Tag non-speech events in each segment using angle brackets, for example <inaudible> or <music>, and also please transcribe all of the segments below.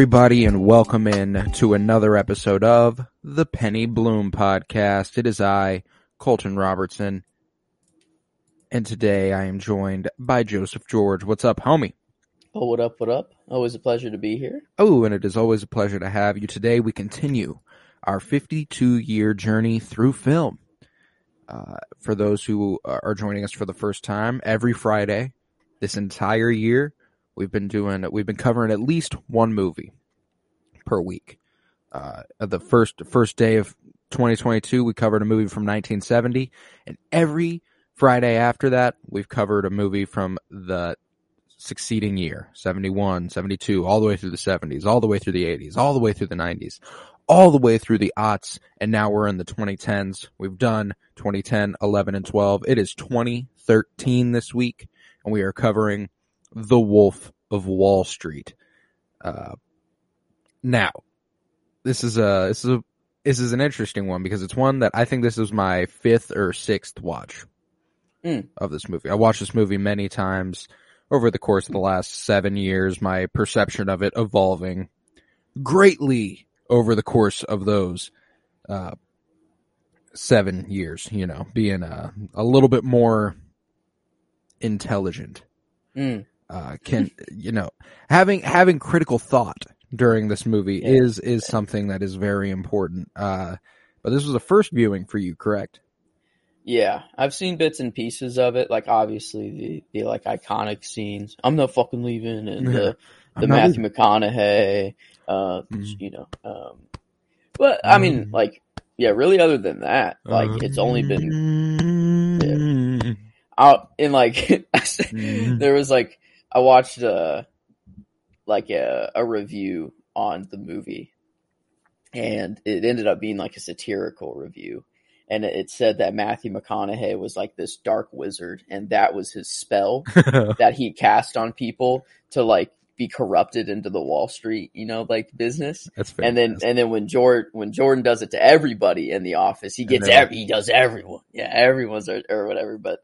everybody and welcome in to another episode of the Penny Bloom Podcast. It is I, Colton Robertson, and today I am joined by Joseph George. What's up, homie? Oh, what up, what up? Always a pleasure to be here. Oh, and it is always a pleasure to have you. Today we continue our 52 year journey through film. Uh, for those who are joining us for the first time, every Friday, this entire year, we've been doing, we've been covering at least one movie per week. Uh, the first, first day of 2022, we covered a movie from 1970, and every Friday after that, we've covered a movie from the succeeding year 71 72 all the way through the 70s all the way through the 80s all the way through the 90s all the way through the aughts and now we're in the 2010s we've done 2010 11 and 12 it is 2013 this week and we are covering the wolf of wall street uh, now this is a this is a this is an interesting one because it's one that i think this is my fifth or sixth watch Mm. of this movie i watched this movie many times over the course of the last seven years, my perception of it evolving greatly over the course of those uh, seven years. You know, being a a little bit more intelligent. Mm. Uh, can you know having having critical thought during this movie Yeah. is is something that is very important. Uh, but this was a first viewing for you, correct? Yeah, I've seen bits and pieces of it. Like obviously the the like iconic scenes. I'm not fucking leaving, and the <laughs> the Matthew McConaughey. Uh, Mhm. you know. Um, but I mean, Mhm. like, yeah. Really, other than that, like, it's only been out in like <laughs> there was like I watched uh like a, a review on the movie and it ended up being like a satirical review and it- said that Matthew McConaughey was like this dark wizard and that was his spell <laughs> that he cast on people to like be corrupted into the Wall Street, you know, like business. That's And then and then when Jordan when Jordan does it to everybody in the office, he gets every he does everyone. Yeah, everyone's or, or whatever. But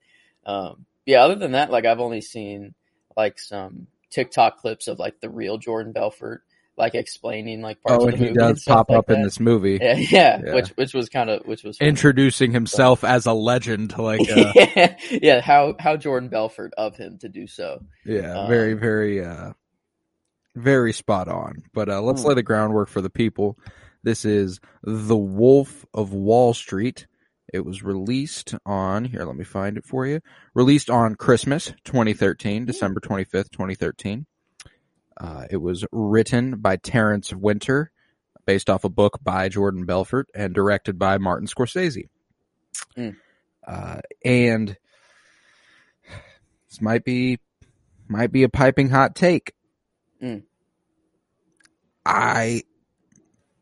um yeah, other than that, like I've only seen like some TikTok clips of like the real Jordan Belfort, like explaining like parts oh, of the he movie and does pop like up in this movie. Yeah, yeah, Yeah. which which was kind of which was fun. introducing himself as a legend to like uh, <laughs> yeah, how how Jordan Belfort of him to do so. yeah Um, very very uh very spot on but uh let's Hmm. lay the groundwork for the people this is the wolf of wall street it was released on here let me find it for you released on christmas 2013 december 25th 2013 uh, it was written by terence winter based off a book by jordan belfort and directed by martin scorsese Hmm. uh, and this might be might be a piping hot take. Mm. I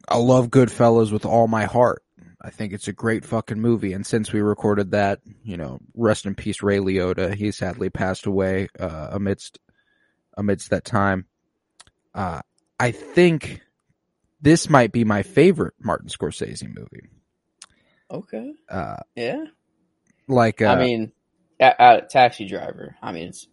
I love Goodfellas with all my heart. I think it's a great fucking movie. And since we recorded that, you know, rest in peace, Ray Liotta. He sadly passed away uh, amidst amidst that time. Uh, I think this might be my favorite Martin Scorsese movie. Okay. Uh, Yeah. like, uh, I mean, a, a taxi driver. I mean, it's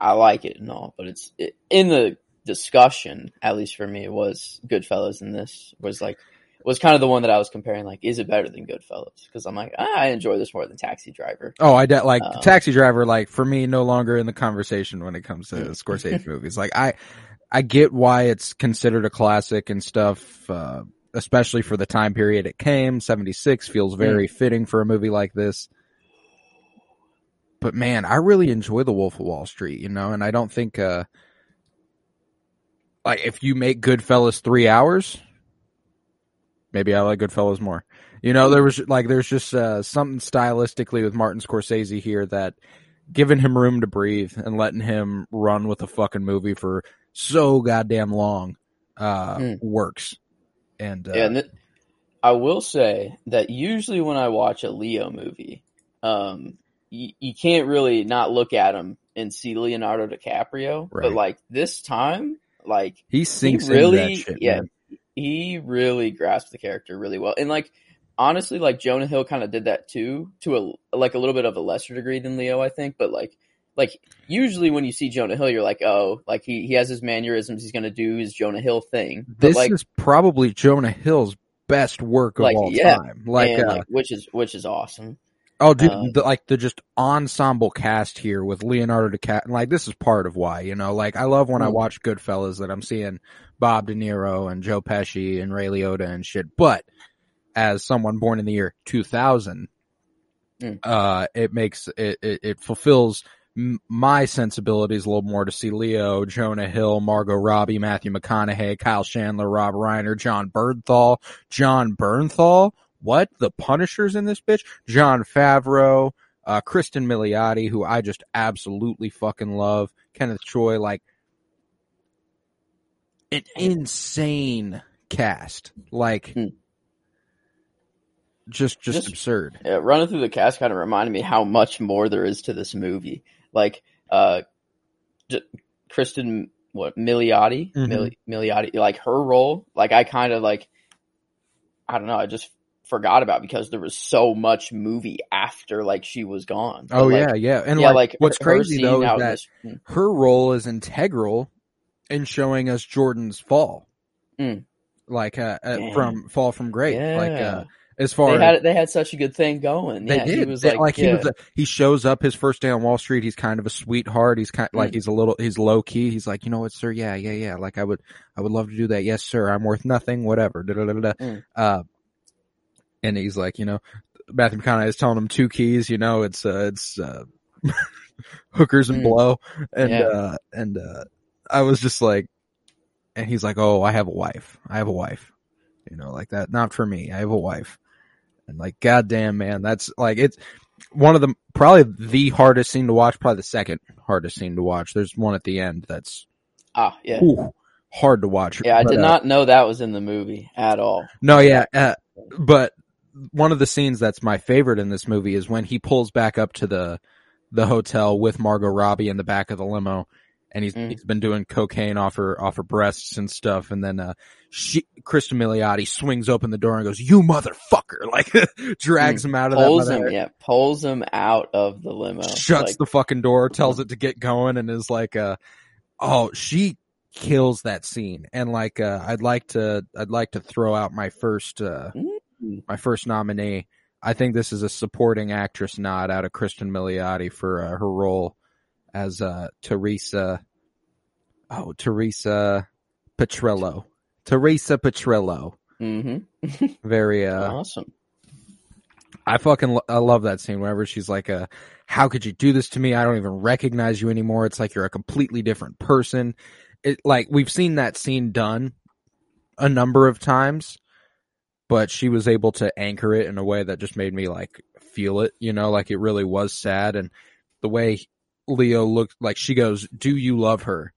I like it and all, but it's it, in the discussion. At least for me, it was Goodfellas, and this was like was kind of the one that I was comparing. Like, is it better than Goodfellas? Because I'm like, ah, I enjoy this more than Taxi Driver. Oh, I de- like Um, Taxi Driver. Like for me, no longer in the conversation when it comes to. Scorsese <laughs> movies. Like I, I get why it's considered a classic and stuff, uh, especially for the time period it came. Seventy six feels Mm. very fitting for a movie like this. But man, I really enjoy The Wolf of Wall Street. You know, and I don't think, uh, like if you make Goodfellas three hours, Maybe I like Goodfellas more. You know, there was like there's just uh, something stylistically with Martin Scorsese here that giving him room to breathe and letting him run with a fucking movie for so goddamn long uh, Mm. works. And uh, Yeah, and th- I will say that usually when I watch a Leo movie, um, you, you can't really not look at him and see Leonardo DiCaprio. Right. But like this time, like he sinks really- into that shit. yeah. man. He really grasped the character really well. And like honestly, like Jonah Hill kind of did that too, to a like a little bit of a lesser degree than Leo, I think. But like like usually when you see Jonah Hill, you're like, oh, like he, he has his mannerisms, he's gonna do his Jonah Hill thing. But This like is probably Jonah Hill's best work of Like, all yeah. time. Like, and, uh, like which is which is awesome. Oh, dude, um, the, like the just ensemble cast here with Leonardo DiCaprio. And like, this is part of why, you know, like I love when I Mm. watch Goodfellas that I'm seeing Bob De Niro and Joe Pesci and Ray Liotta and shit. But as someone born in the year 2000, Mm. uh, it makes it, it, it fulfills m- my sensibilities a little more to see Leo, Jonah Hill, Margot Robbie, Matthew McConaughey, Kyle Chandler, Rob Reiner, Jon Bernthal, Jon Bernthal. What? The Punisher's in this bitch? Jon Favreau, uh, Kristen Milioti, who I just absolutely fucking love. Kenneth Choi, like, an insane cast. Like, Hmm. just, just, Just- absurd. Yeah, running through the cast kind of reminded me how much more there is to this movie. Like, uh, J- Kristen, what Milioti, Mhm. Mili- Milioti, like her role, like I kind of like, I don't know, I just forgot about because there was so much movie after like she was gone. But, Oh like, yeah, yeah. And yeah, like, like what's her crazy scene though is that this- mm, her role is integral in showing us Jordan's fall. Mm. Like uh, uh, from fall from grace. yeah, Like uh, as far they as had they had such a good thing going. they yeah, did, he was They- like, he yeah. was a, he shows up his first day on Wall Street. He's kind of a sweetheart. He's kind like Mm. he's a little he's low key. He's like, you know what, sir? Yeah, yeah, yeah. Like I would I would love to do that. Yes, sir. I'm worth nothing. Whatever. Da, da, da, da, da. Mm. Uh, and he's like, you know, Matthew McConaughey is telling him two keys. You know, it's uh, it's uh, <laughs> hookers and Mm. blow, and Yeah. uh, and uh, I was just like, and he's like, oh, I have a wife. I have a wife. You know, like that. Not for me. I have a wife. And like, goddamn, man, that's like it's one of the probably the hardest scene to watch. Probably the second hardest scene to watch. There's one at the end that's ah, yeah, ooh, hard to watch. yeah. I But, did uh, not know that was in the movie at all. no, yeah, uh, but one of the scenes that's my favorite in this movie is when he pulls back up to the the hotel with Margot Robbie in the back of the limo, and he's Mm. he's been doing cocaine off her off her breasts and stuff, and then uh, she Kristen Milioti swings open the door and goes, "You motherfucker!" <laughs> Like drags him out of that. Mm. Pulls mother- him, yeah, pulls him out of the limo. shuts Like, the fucking door, tells it to get going, and is like, uh, "Oh, she kills that scene." And like, uh, I'd like to, I'd like to throw out my first, uh, Mm. My first nominee. I think this is a supporting actress nod out of Kristen Milioti for uh, her role as uh, Teresa. Oh, Teresa Petrillo. Teresa Petrillo. hmm <laughs> Very uh, awesome. I fucking lo- I love that scene whenever she's like, uh, "How could you do this to me? I don't even recognize you anymore. It's like you're a completely different person." It like we've seen that scene done a number of times, but she was able to anchor it in a way that just made me like feel it. You know, like it really was sad, and the way Leo looked like she goes, "Do you love her?"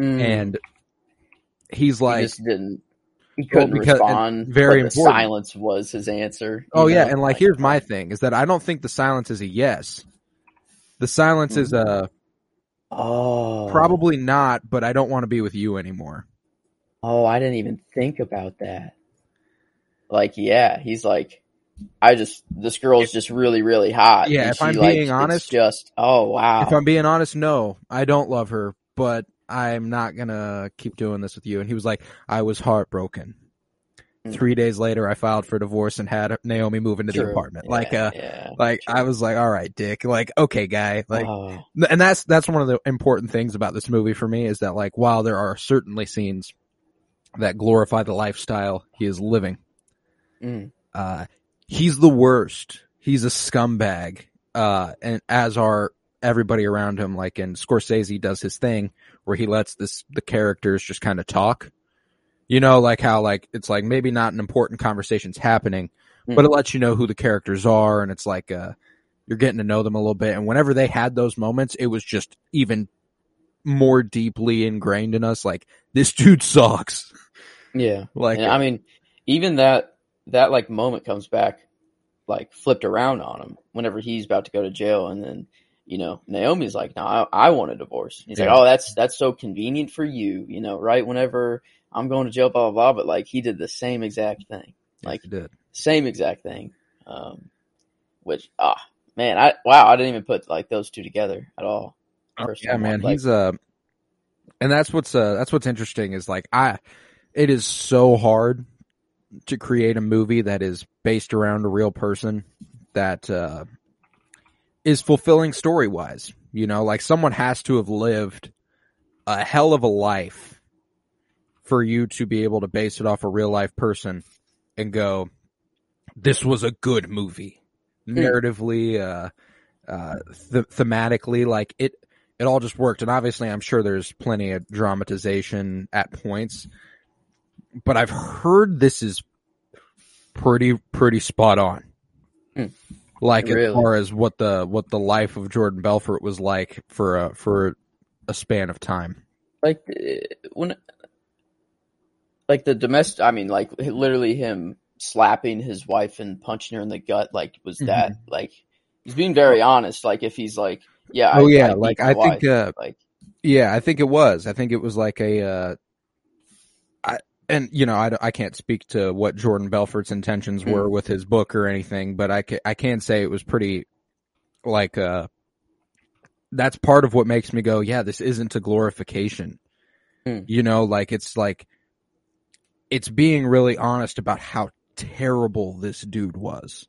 Mm. and he's he like, just didn't. He couldn't because- respond. very important. silence was his answer. Oh yeah, know? and like here's my thing is that I don't think the silence is a yes. The silence is a oh probably not, but I don't want to be with you anymore. Oh, I didn't even think about that. Like, yeah, he's like, I just this girl's just really really hot. Yeah, and if she, I'm like, being honest- just oh wow. If I'm being honest, no, I don't love her, but I'm not gonna keep doing this with you. And he was like, I was heartbroken. Mm. Three days later, I filed for divorce and had Naomi move into the apartment. Yeah, like, uh, yeah. like I was like, all right, dick. Like, okay, guy. Like, oh, and that's that's one of the important things about this movie for me is that like while there are certainly scenes that glorify the lifestyle he is living mm, uh he's the worst he's a scumbag uh and as are everybody around him like and Scorsese does his thing where he lets this the characters just kind of talk You know, like how like it's like maybe not an important conversation's happening, Hmm. but it lets you know who the characters are, and it's like uh, you're getting to know them a little bit. And whenever they had those moments, it was just even more deeply ingrained in us. Like this dude sucks. Yeah. <laughs> Like And I mean, even that that like moment comes back like flipped around on him whenever he's about to go to jail and then you know Naomi's like no I, I want a divorce he's Yeah. like oh that's that's so convenient for you you know right whenever I'm going to jail blah blah blah but like he did the same exact thing like he did. same exact thing um which ah man I wow I didn't even put like those two together at all First yeah, man, like- he's uh, and that's what's uh, that's what's interesting is like I, it is so hard to create a movie that is based around a real person that uh, is fulfilling story wise. You know, like someone has to have lived a hell of a life for you to be able to base it off a real life person and go, this was a good movie. Narratively, uh, uh, th- thematically, like it, it all just worked. And obviously, I'm sure there's plenty of dramatization at points, but I've heard this is pretty, pretty spot on. Hmm. Like as far as what the what the life of Jordan Belfort was like for a for a span of time. like uh, when like the domestic i mean like literally him slapping his wife and punching her in the gut like was that like he's being very honest like if he's like yeah Oh, I, yeah, I like, I think, uh, like Yeah, I think it was. I think it was like a. Uh, and you know I, I can't speak to what Jordan Belfort's intentions Hmm. were with his book or anything, but I can I can say it was pretty like uh that's part of what makes me go yeah this isn't a glorification. Hmm. You know, like it's like it's being really honest about how terrible this dude was.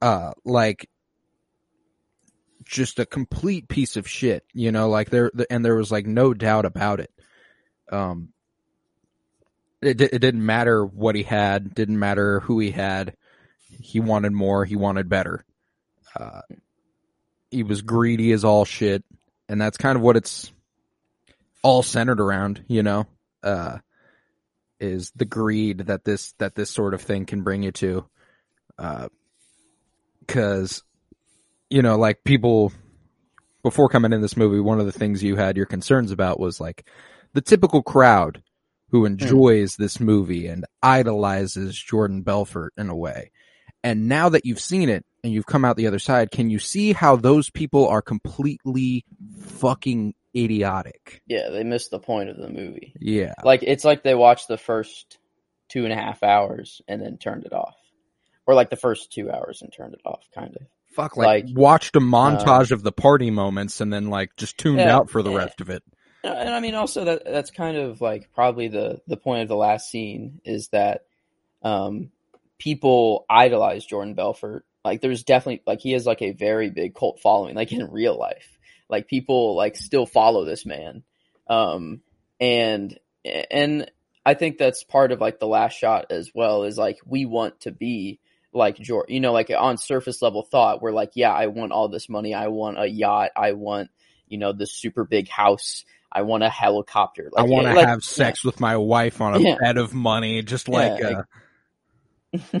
Uh, like just a complete piece of shit, you know, like there, and there was like no doubt about it. Um, it, it didn't matter what he had, didn't matter who he had. He wanted more, he wanted better. Uh, he was greedy as all shit, and that's kind of what it's all centered around, you know, uh, is the greed that this, that this sort of thing can bring you to. Uh, cause you know, like people before coming in this movie, one of the things you had your concerns about was like the typical crowd who hmm. enjoys this movie and idolizes Jordan Belfort in a way. And now that you've seen it and you've come out the other side, can you see how those people are completely fucking idiotic? yeah they missed the point of the movie Yeah. like it's like they watched the first two and a half hours and then turned it off or like the first two hours and turned it off kind of Fuck, like, Like, watched a montage um, of the party moments and then like just tuned Yeah, out for the yeah. rest of it. And I mean, also that that's kind of like probably the the point of the last scene is that um, people idolize Jordan Belfort. Like, there's definitely like he has like a very big cult following, like in real life. Like people like still follow this man, um, and and I think that's part of like the last shot as well. Is like we want to be like Jordan, you know, like on surface level thought, we're like, yeah, I want all this money, I want a yacht, I want you know this super big house. I want a helicopter. I want to like, have sex with my wife on a Yeah. bed of money, just like, Yeah, uh, <laughs>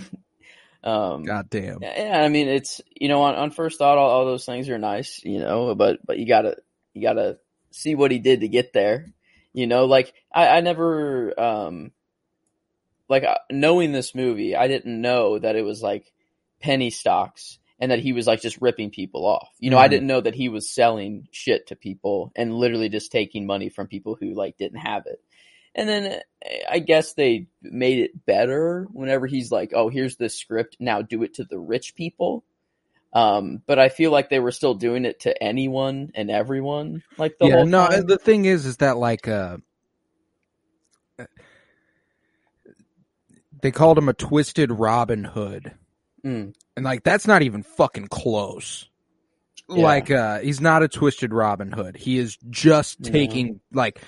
Um, goddamn. yeah, I mean, it's you know, on, on first thought, all, all those things are nice, you know, but but you gotta you gotta see what he did to get there, you know. Like I, I never, um, like uh, knowing this movie, I didn't know that it was like penny stocks and that he was like just ripping people off. You know, I Mhm. didn't know that he was selling shit to people and literally just taking money from people who like didn't have it. And then I guess they made it better whenever he's like, "Oh, here's the script. Now do it to the rich people." Um, but I feel like they were still doing it to anyone and everyone. Like the yeah, whole no, time. the thing is, is that like, uh, they called him a twisted Robin Hood. Mm. And like, that's not even fucking close. Yeah. Like, uh, he's not a twisted Robin Hood. He is just No. taking, like,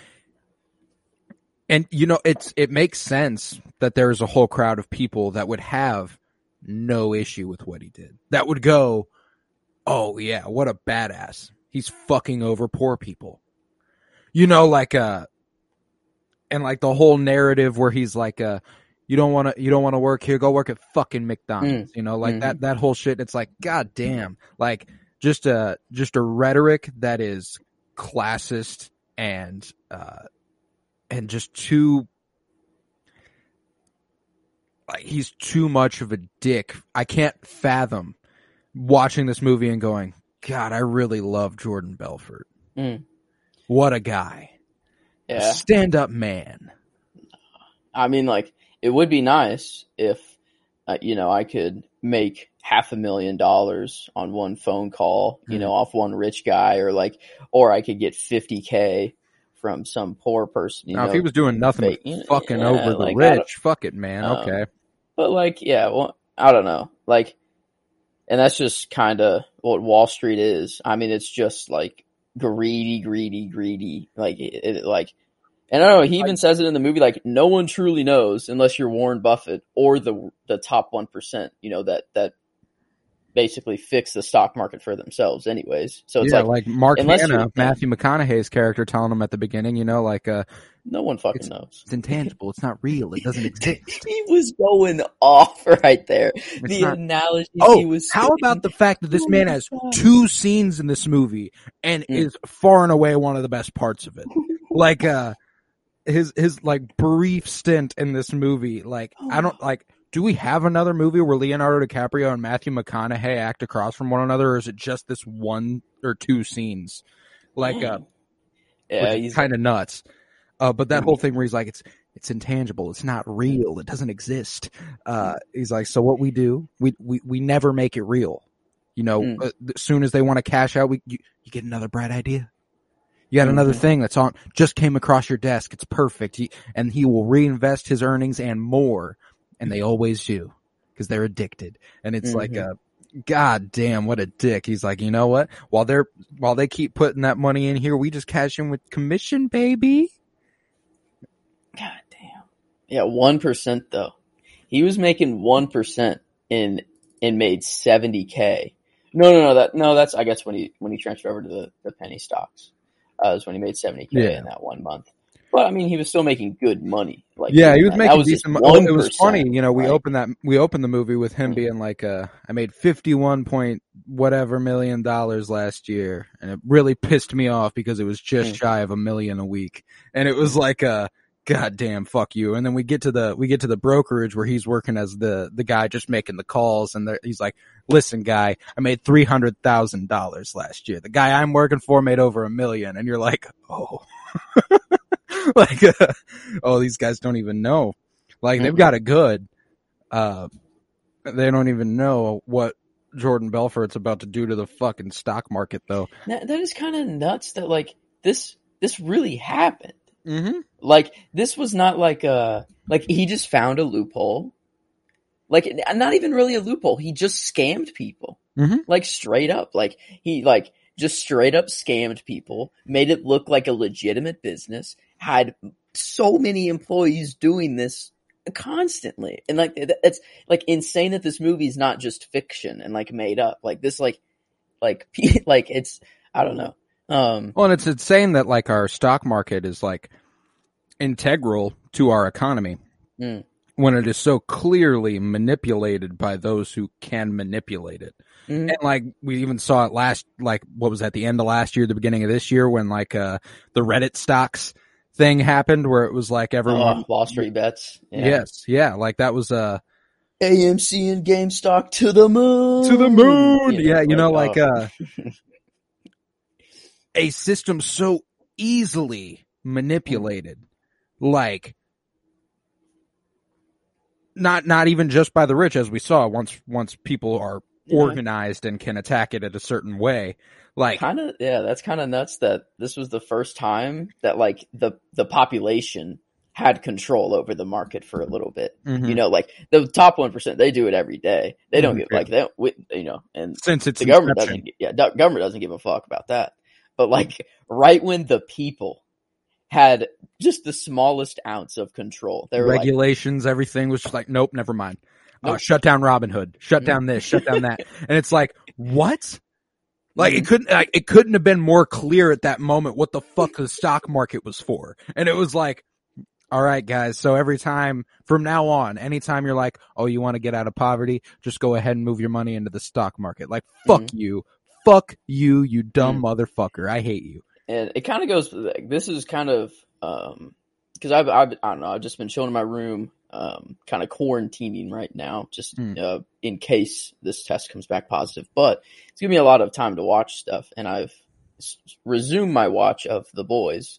and you know, it's, it makes sense that there's a whole crowd of people that would have no issue with what he did. That would go, oh yeah, what a badass. He's fucking over poor people. You know, like, uh, and like the whole narrative where he's like, uh, you don't want to, you don't want to work here, go work at fucking McDonald's, you know, like that, that whole shit. It's like, god damn, like just a, just a rhetoric that is classist and, uh, and just too, like he's too much of a dick. I can't fathom watching this movie and going, God, I really love Jordan Belfort. Mm. What a guy. Yeah. Stand up man. I mean, like, it would be nice if, uh, you know, I could make half a million dollars on one phone call, you Mhm. know, off one rich guy, or like, or I could get 50K from some poor person, you now, know. if he was doing nothing fake- but fucking yeah, over the like, rich, fuck it, man. Um, okay. But like, yeah, well, I don't know. Like, and that's just kind of what Wall Street is. I mean, it's just like greedy, greedy, greedy. Like, it, it like, and I don't know. He even says it in the movie. Like, no one truly knows unless you're Warren Buffett or the the top one percent. You know that that basically fix the stock market for themselves, anyways. So it's yeah, like, like, Mark Hanna, Matthew McConaughey's character telling him at the beginning, you know, like, uh, no one fucking it's- knows. it's intangible. It's not real. It doesn't <laughs> exist. He was going off <laughs> right there. It's the not- analogy he Oh, was. how about the fact that this Oh man has God. two scenes in this movie and Mm. is far and away one of the best parts of it? <laughs> like, uh, his, his like brief stint in this movie, like, I don't, like, do we have another movie where Leonardo DiCaprio and Matthew McConaughey act across from one another or is it just this one or two scenes? Like, uh, yeah, he's kind of nuts. Uh, but that whole thing where he's like, it's it's intangible, it's not real, it doesn't exist. Uh, he's like, so what we do, we we we never make it real. You know, Mm. uh, as soon as they want to cash out, we you, you get another bright idea. You got another Mhm. thing that's on just came across your desk. It's perfect, he, and he will reinvest his earnings and more, and they always do because they're addicted. And it's like Mhm. a God damn, what a dick. He's like, you know what? While they're while they keep putting that money in here, we just cash in with commission, baby. God damn. Yeah, one percent though. He was making one percent in and made seventy k. No, no, no. That no. That's I guess when he when he transferred over to the, the penny stocks. Uh, is when he made seventy k Yeah. in that one month. But I mean, he was still making good money. Like yeah, he was making was decent. just Mo- it was funny, you know. We like- opened that we opened the movie with him Mhm. being like, uh, "I made fifty one point whatever million dollars last year," and it really pissed me off because it was just Mm. shy of a million a week, and it was like a goddamn fuck you. And then we get to the we get to the brokerage where he's working as the the guy just making the calls, and he's like, "Listen, guy, I made three hundred thousand dollars last year. The guy I'm working for made over a million, and you're like, oh. <laughs> like, uh, <laughs> oh, these guys don't even know. Like, they've got it good. Uh, they don't even know what Jordan Belfort's about to do to the fucking stock market, though. That, that is kind of nuts. That like this this really happened. Mm-hmm. Like this was not like a like he just found a loophole. Like not even really a loophole. He just scammed people. Mhm. Like straight up. Like he like just straight up scammed people, made it look like a legitimate business, had so many employees doing this constantly. And like it- it's like insane that this movie is not just fiction and like made up. Like this like like <laughs> like it's I don't know. Um Well, and it's insane that like our stock market is like integral to our economy Mm. when it is so clearly manipulated by those who can manipulate it. mhm. And like we even saw it last, like what was at the end of last year, the beginning of this year, when like uh the Reddit stocks thing happened, where it was like everyone. Oh, Wall Street bets. Yeah. Yes, yeah, like that was uh AMC and GameStop to the moon. to the moon. Yeah, you know, like uh <laughs> a system so easily manipulated, like not not even just by the rich, as we saw once once people are Yeah. organized and can attack it in a certain way. Like kind of yeah, that's kind of nuts that this was the first time that like the the population had control over the market for a little bit. mhm. You know, like the top one percent, they do it every day. They don't Mhm, get like they don't, we- you know, and since it's the government doesn't. Yeah, government doesn't give a fuck about that. But like right when the people had just the smallest ounce of control, they were like, regulations, everything was just like, nope, never mind. Uh, shut down Robinhood. Shut Mhm. down this. Shut down that. <laughs> And it's like, what? Like it couldn't. Like, it couldn't have been more clear at that moment what the fuck the stock market was for. And it was like, All right, guys. So every time from now on, anytime you're like, oh, you want to get out of poverty, just go ahead and move your money into the stock market. Like, fuck Mm-hmm. you. Fuck you, you dumb motherfucker. I hate you. and it kind of goes. like, This is kind of um because I've, I've I don't know. I've just been chilling in my room, um, kind of quarantining right now, just Hmm. uh, in case this test comes back positive. But it's giving me a lot of time to watch stuff, and I've s- resumed my watch of The Boys.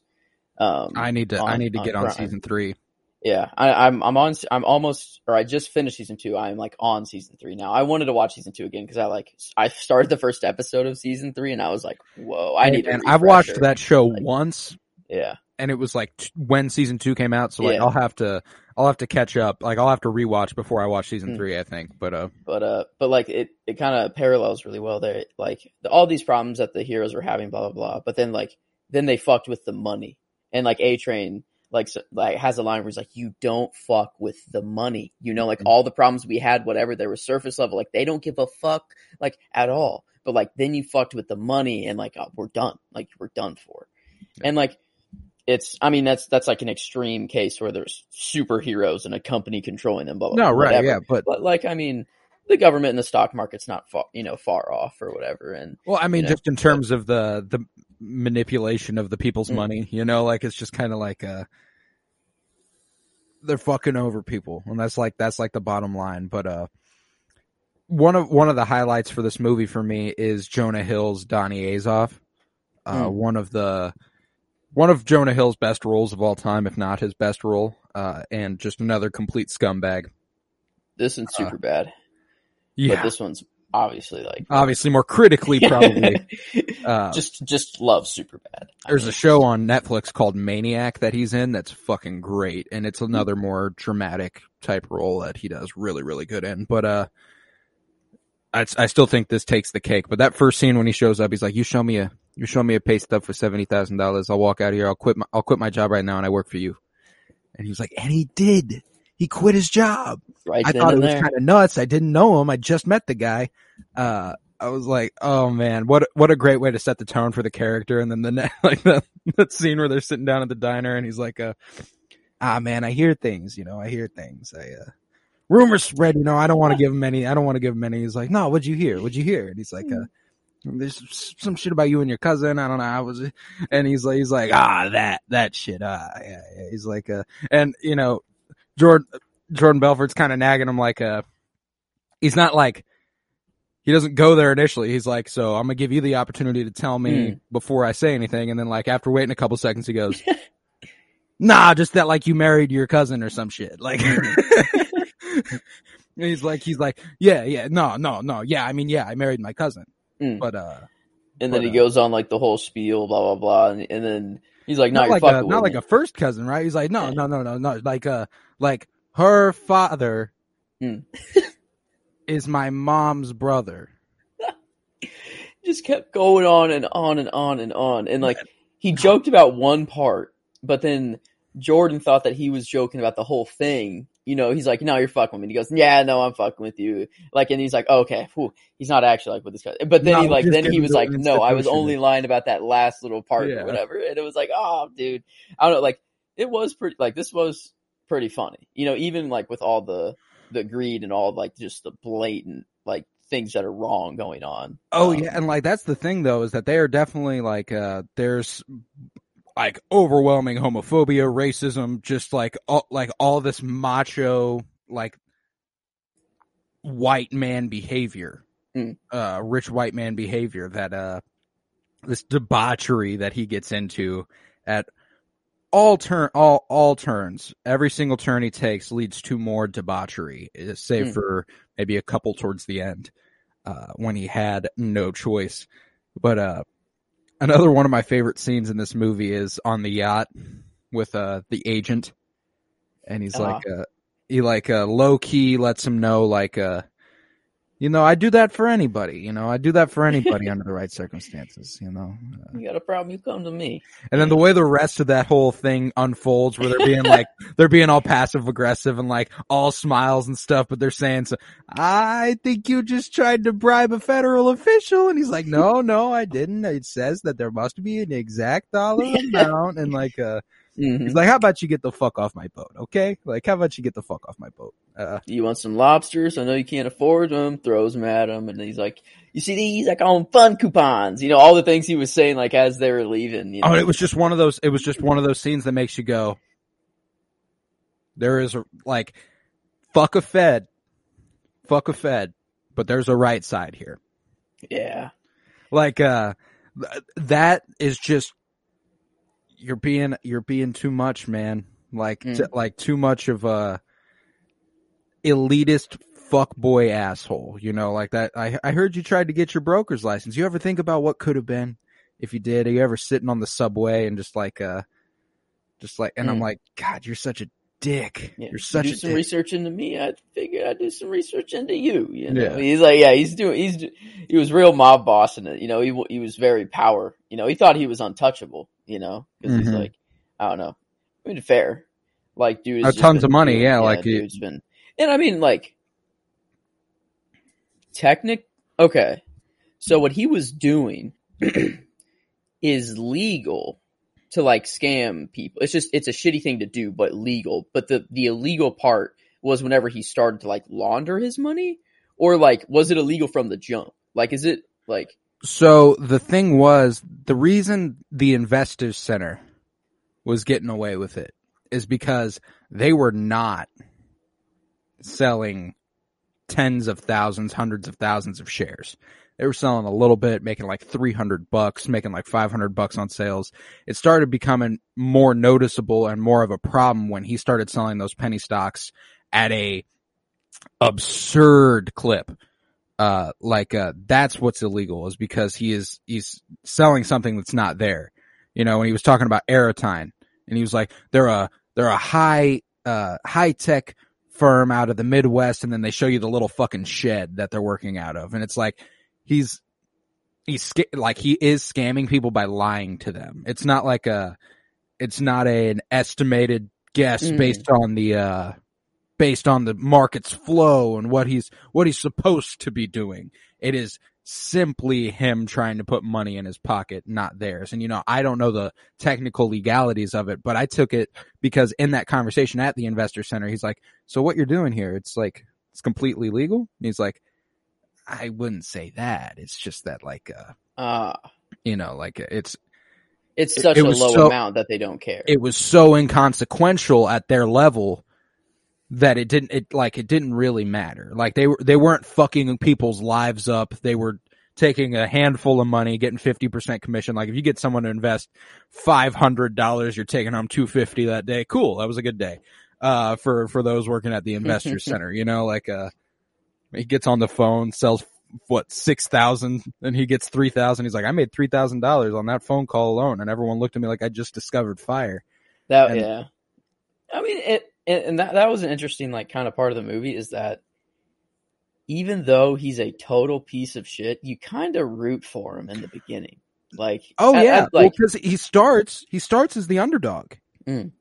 Um, I need to, I need to on get on season three. Yeah, I, I'm I'm on I'm almost or I just finished season two. I'm like on season three now. I wanted to watch season two again because I like I started the first episode of season three and I was like, whoa, I need. To. And I've watched that show Like- once Yeah, and it was like t- when season two came out. So like, Yeah. I'll have to, I'll have to catch up. Like, I'll have to rewatch before I watch season Hmm. three, I think. But, uh, but uh, but like it it kind of parallels really well there. Like the, all these problems that the heroes were having, blah blah blah. But then like then they fucked with the money and like A Train. Like, like has a line where he's like, "You don't fuck with the money." You know, like Mhm. all the problems we had, whatever they were surface level, like they don't give a fuck, like at all. But like then you fucked with the money, and like oh, we're done. Like we're done for. And like it's, I mean, that's that's like an extreme case where there's superheroes and a company controlling them. Blah, blah, no, right. whatever. Yeah. But, But like, I mean, the government and the stock market's not far, you know, far off or whatever. And well, I mean, know, just in terms of the, the manipulation of the people's Mm. money, you know, like it's just kind of like, uh, they're fucking over people. And that's like, that's like the bottom line. But, uh, one of, one of the highlights for this movie for me is Jonah Hill's Donnie Azoff. Uh, Mm. one of the, one of Jonah Hill's best roles of all time, if not his best role, uh, and just another complete scumbag. this one's Superbad. Uh, Yeah, But this one's obviously like obviously more critically, probably. <laughs> Uh, just just love Superbad. I there's mean, a show on Netflix called Maniac that he's in that's fucking great, and it's another more dramatic type role that he does really, really good in. But uh, I, I still think this takes the cake. But that first scene when he shows up, he's like, "You show me a, you show me a pay stub for seventy thousand dollars. I'll walk out of here. I'll quit my, I'll quit my job right now, and I work for you." And he's like, and he did. He quit his job. right I thought it was kind of nuts. I didn't know him. I just met the guy. Uh, I was like, oh man, what what a great way to set the tone for the character. And then the <laughs> like the that scene where they're sitting down at the diner and he's like, uh, ah man, I hear things. You know, I hear things. I uh, rumors spread. You know, I don't want to give him any. I don't want to give him any. He's like, no, what'd you hear? What'd you hear? And he's like, uh. There's some shit about you and your cousin. I don't know. I was, <laughs> and he's like, he's like, ah, that, that shit. Ah, yeah, yeah. He's like, uh, and you know, Jordan, Jordan Belfort's kind of nagging him like, uh, he's not like, he doesn't go there initially. He's like, so I'm gonna give you the opportunity to tell me Hmm. before I say anything. And then like after waiting a couple seconds, he goes, <laughs> nah, just that like you married your cousin or some shit. Like, <laughs> he's like, he's like, yeah, yeah, no, no, no. Yeah. I mean, yeah, I married my cousin, Mm. but, uh, and then but, he uh, goes on like the whole spiel, blah blah blah, and, and then he's like, "No, not like a, not like me." a first cousin, right? He's like, no, no, no, no, no, like, uh, like her father Hmm. <laughs> is my mom's brother. <laughs> just kept going on and on and on and on. And like he joked about one part, but then Jordan thought that he was joking about the whole thing. You know, he's like, "No, you're fucking with me." He goes, "Yeah, no, I'm fucking with you." Like, and he's like, "Okay, whew, he's not actually like with this guy." But then No, he like, then he was like, "No, I was only lying about that last little part Yeah. or whatever." And it was like, "Oh, dude, I don't know." Like, it was pretty. Like, this was pretty funny. You know, even like with all the the greed and all like just the blatant like things that are wrong going on. Oh Um, yeah, and like that's the thing though is that they are definitely like uh there's like overwhelming homophobia, racism, just like all, like all this macho like white man behavior, Mm. uh rich white man behavior that uh this debauchery that he gets into at all turn all all turns every single turn he takes leads to more debauchery eh, save Mm. for maybe a couple towards the end uh when he had no choice but uh another one of my favorite scenes in this movie is on the yacht with uh the agent and he's Uh-huh. like uh he like uh low key lets him know like uh You know, I do that for anybody. You know, I do that for anybody under the right circumstances. You know, uh, You got a problem? You come to me. and then the way the rest of that whole thing unfolds, where they're being like, <laughs> they're being all passive aggressive and like all smiles and stuff, but they're saying, so, "I think you just tried to bribe a federal official," and he's like, "No, no, I didn't. It says that there must be an exact dollar <laughs> amount," and like, uh, Mhm. he's like, "How about you get the fuck off my boat, okay? Like, how about you get the fuck off my boat?" Uh, You want some lobsters? I know you can't afford them. Throws them at him, and he's like, "You see these? I call them fun coupons." You know all the things he was saying, like as they were leaving. You know? Oh, it was just one of those. It was just one of those scenes that makes you go. There is a like, fuck a Fed, fuck a Fed, but there's a right side here. yeah, Like, uh, that is just you're being you're being too much, man. Like, Mm. t- like too much of a elitist fuck boy asshole. You know, like that. I I heard you tried to get your broker's license. You ever think about what could have been if you did? Are you ever sitting on the subway and just like uh, just like, and I'm Mm. like, God, you're such a dick. yeah. You're such do a some dick. research into me. I figured I'd do some research into you. You know, Yeah. he's like, yeah, he's doing. He's do- he was real mob boss it. You know, he he was very power. You know, he thought he was untouchable. You know, because he's Mhm. like, I don't know. I mean, fair. Like, dude, tons been of money, doing- yeah, like dude's been, and I mean, like, technic. Okay, so what he was doing <clears throat> is legal to like scam people. It's just it's a shitty thing to do, but legal. But the the illegal part was whenever he started to like launder his money, or like was it illegal from the jump? Like, is it like So the thing was, the reason the Investors Center was getting away with it is because they were not selling tens of thousands, hundreds of thousands of shares. They were selling a little bit, making like 300 bucks, making like 500 bucks on sales. It started becoming more noticeable and more of a problem when he started selling those penny stocks at a absurd clip. Uh like uh that's what's illegal is because he is he's selling something that's not there. You know when he was talking about aerotyne and he was like they're a they're a high uh high tech firm out of the midwest and then they show you the little fucking shed that they're working out of. And it's like he's he's like he is scamming people by lying to them it's not like a it's not a, an estimated guess Mhm. based on the uh based on the market's flow and what he's what he's supposed to be doing. It is simply him trying to put money in his pocket, not theirs. And you know, I don't know the technical legalities of it, but I took it because in that conversation at the investor center, he's like, "So what you're doing here? It's like it's completely legal." And he's like, "I wouldn't say that. It's just that like uh, ah, you know, like it's it's such it a low so- amount that they don't care. it was so inconsequential at their level that it didn't it like it didn't really matter. Like they were they weren't fucking people's lives up. They were taking a handful of money, getting 50% commission. Like if you get someone to invest $500, you're taking home 250 that day. Cool. That was a good day. Uh for for those working at the investor <laughs> center, you know, like uh he gets on the phone, sells what, 6,000 and he gets 3,000. He's like, I made $3,000 on that phone call alone. And everyone looked at me like I just discovered fire. That And- yeah. I mean it and, that that was an interesting like kind of part of the movie is that even though he's a total piece of shit, you kind of root for him in the beginning. Like Oh yeah, like because he starts he starts as the underdog. Mm.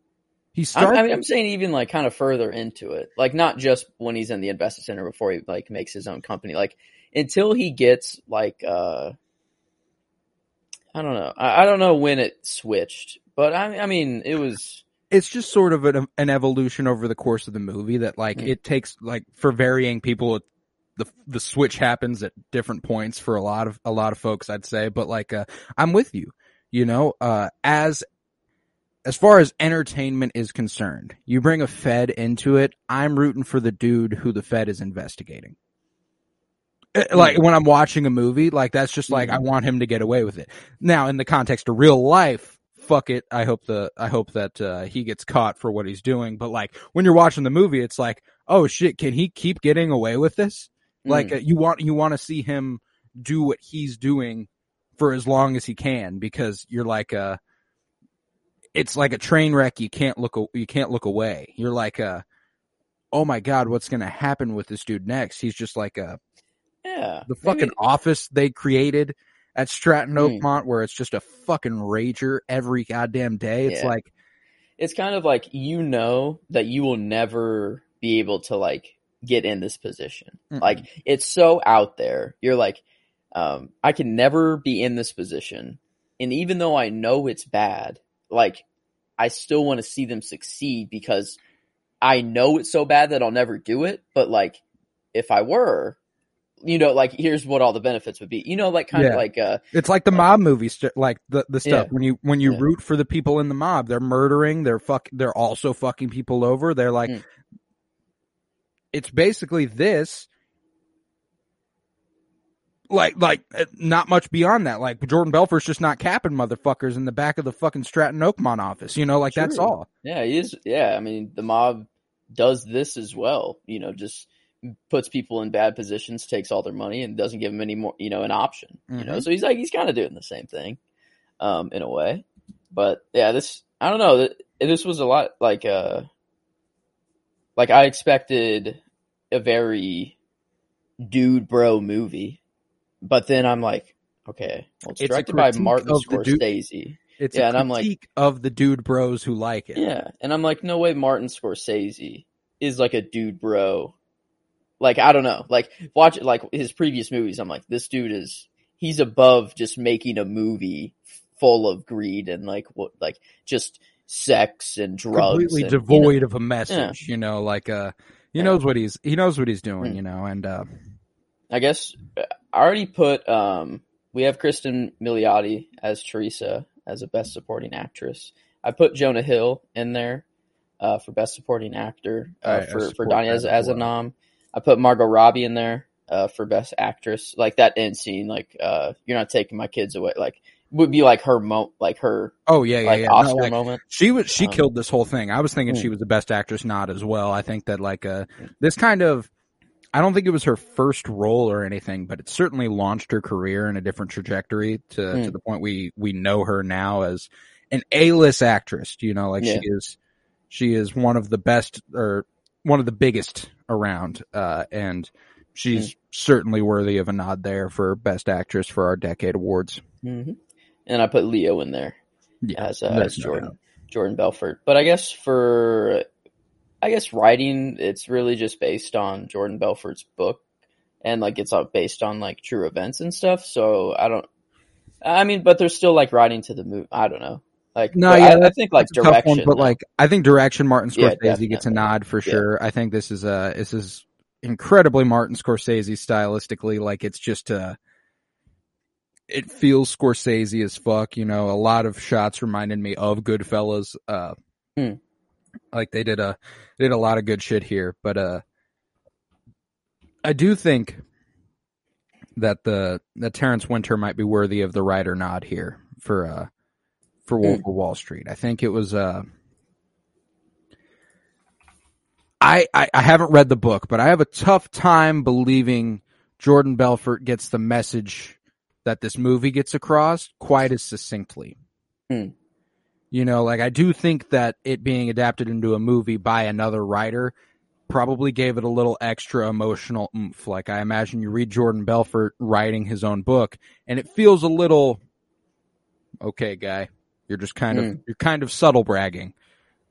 He. I mean, I'm saying even like kind of further into it, like not just when he's in the investor center before he like makes his own company, like until he gets like, uh, I don't know. I, I don't know when it switched, but I, I mean, it was, it's just sort of an, an evolution over the course of the movie that like Mm. it takes like for varying people. it- The the switch happens at different points for a lot of a lot of folks, I'd say. But like, uh, I'm with you. You know, uh, as as far as entertainment is concerned, you bring a Fed into it. I'm rooting for the dude who the Fed is investigating. Uh, Like when I'm watching a movie, like that's just like I want him to get away with it. Now, in the context of real life, fuck it. I hope the I hope that uh, he gets caught for what he's doing. But like when you're watching the movie, it's like, oh shit, can he keep getting away with this? Like Mm. uh, you want you want to see him do what he's doing for as long as he can because you're like uh it's like a train wreck you can't look you can't look away. You're like uh oh my god, what's going to happen with this dude next? He's just like a Yeah. The fucking maybe- office they created at Stratton Mm. Oakmont, where it's just a fucking rager every goddamn day. It's Yeah. like, it's kind of like you know that you will never be able to like get in this position. Mm-mm. Like it's so out there. You're like, um, I can never be in this position. And even though I know it's bad, like I still want to see them succeed because I know it's so bad that I'll never do it. But like if I were, you know, like here's what all the benefits would be. You know, like kind Yeah. of like uh it's like the Like- mob movies, like the the stuff Yeah. when you when you Yeah. root for the people in the mob, they're murdering, they're fuck, they're also fucking people over. They're like, Mm. it's basically this. Like, like, uh, not much beyond that. Like, Jordan Belfort's just not capping motherfuckers in the back of the fucking Stratton Oakmont office. You know, like that's all. Yeah, he is. Yeah, I mean, the mob does this as well. You know, just puts people in bad positions, takes all their money, and doesn't give them any more. You know, an option. You know, Mhm. so he's like he's kind of doing the same thing, um, in a way. But yeah, this I don't know. This was a lot like uh, like I expected a very dude bro movie, but then I'm like, okay, well, it's, It's directed by Martin of the dude- Scorsese. It's Yeah, a and I'm like- of the dude bros who like it. Yeah, and I'm like, no way, Martin Scorsese is like a dude, bro. Like I don't know, like watch like his previous movies. I'm like, this dude is he's above just making a movie full of greed and like what like just sex and drugs, completely and, you know, devoid of a message. You know, like uh, he Yeah. knows what he's he knows what he's doing. Mm. You know, and uh, I guess I already put um we have Kristen Milioti as Teresa as a best supporting actress. I put Jonah Hill in there uh, for best supporting actor uh, I for for Donnie as as a nom. I put Margot Robbie in there uh, for best actress. Like that end scene, like uh, you're not taking my kids away. Like would be like her mo like her oh yeah, yeah, like yeah. No, like, moment. she was she Um, killed this whole thing. I was thinking Mm. she was the best actress nod as well. I think that like uh this kind of I don't think it was her first role or anything, but it certainly launched her career in a different trajectory to to Mm. the point we we know her now as an A-list actress. You know, like Yeah. she is she is one of the best or one of the biggest around, uh, and she's Mm. certainly worthy of a nod there for best actress for our decade awards. hmm And I put Leo in there. Yeah, as, uh, as Jordan doubt. Jordan Belfort. But I guess for I guess writing, it's really just based on Jordan Belfort's book, and like it's all based on like true events and stuff. So I don't. I mean, but there's still like writing to the movie. I don't know. Like No, yeah, I, I think like a direction, one, but like I think direction Martin Yeah, Scorsese gets a nod for Yeah. sure. I think this is uh this is incredibly Martin Scorsese stylistically. Like it's just a, it feels Scorsese as fuck. You know, a lot of shots reminded me of Goodfellas. Uh, Hmm. Like they did a they did a lot of good shit here, but uh, I do think that the that Terence Winter might be worthy of the writer nod here for uh for Wolf of Wall Street. I think it was uh I, I I haven't read the book, but I have a tough time believing Jordan Belfort gets the message that this movie gets across quite as succinctly. Hmm. You know, like I do think that it being adapted into a movie by another writer probably gave it a little extra emotional oomph. Like I imagine you read Jordan Belfort writing his own book and it feels a little okay, guy. You're just kind of Hmm. you're kind of subtle bragging.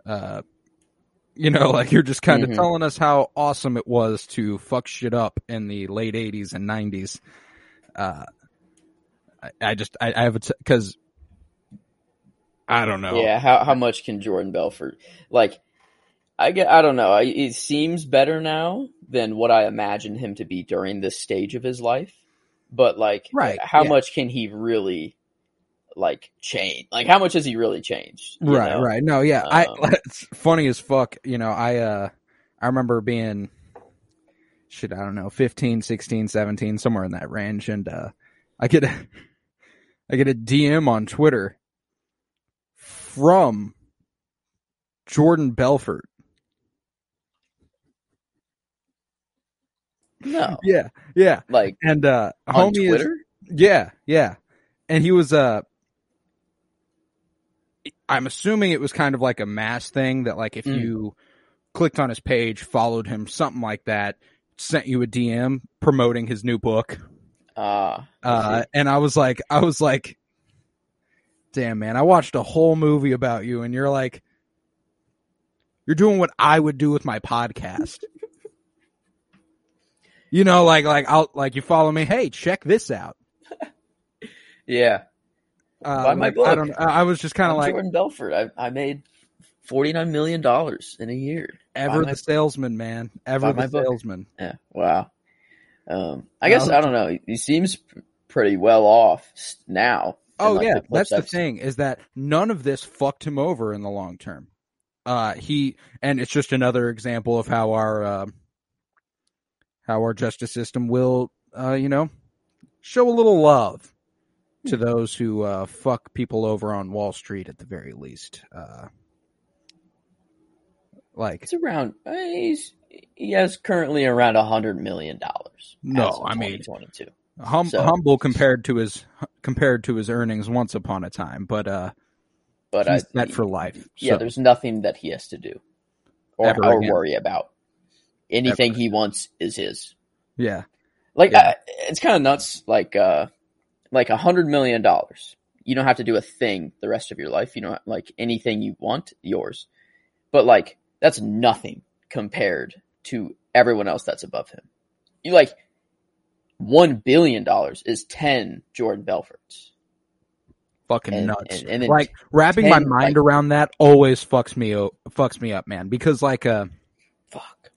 Uh you know, like you're just kind of Mhm. telling us how awesome it was to fuck shit up in the late 80s and 90s. Uh I, I just I, I have a because I don't know. yeah, how how much can Jordan Belfort like? I get. I don't know. It seems better now than what I imagined him to be during this stage of his life. But like, Right, How yeah. much can he really like change? Like, how much has he really changed? Right, know? right. No, yeah. I Um, <laughs> it's funny as fuck, you know, I uh I remember being shit, I don't know, 15, 16, 17, somewhere in that range and uh I get a <laughs> I get a DM on Twitter from Jordan Belfort. No, Yeah, yeah. like And uh on homie is Twitter. Yeah, yeah. And he was uh I'm assuming it was kind of like a mass thing that like if Mm. you clicked on his page, followed him, something like that, sent you a DM promoting his new book. Ah, I Uh, and I was like, I was like, damn, man, I watched a whole movie about you and you're like, you're doing what I would do with my podcast. <laughs> you know, like, like, I'll, like, you follow me. Hey, check this out. yeah. Uh, Buy my like, I don't, I was just kind of like, Jordan Belfort. I, I made forty nine million dollars in a year. ever buy the salesman, man. Ever buy the book. salesman. Yeah. Wow. Um, I guess I don't know. He- He seems pretty well off now. Oh like, yeah, that's the thing is that none of this fucked him over in the long term. Uh, he and it's just another example of how our uh, how our justice system will, uh, you know, show a little love to those who uh, fuck people over on Wall Street at the very least. Uh, like It's around. uh, He's he has currently around a hundred million dollars. No, I mean- twenty two. Hum- So- humble compared to his compared to his earnings once upon a time, but uh, But I, he's set for life. yeah, so- there's nothing that he has to do or, or worry about. Anything he wants is his. yeah, Like Yeah. I, it's kind of nuts. Like uh, like a hundred million dollars. You don't have to do a thing the rest of your life. You don't like anything you want yours, but like that's nothing compared to everyone else that's above him. You like one billion dollars is ten Jordan Belforts. fucking And- nuts. and- and like wrapping my mind like- around that always fucks me o- fucks me up, man. Because like uh, Fuck.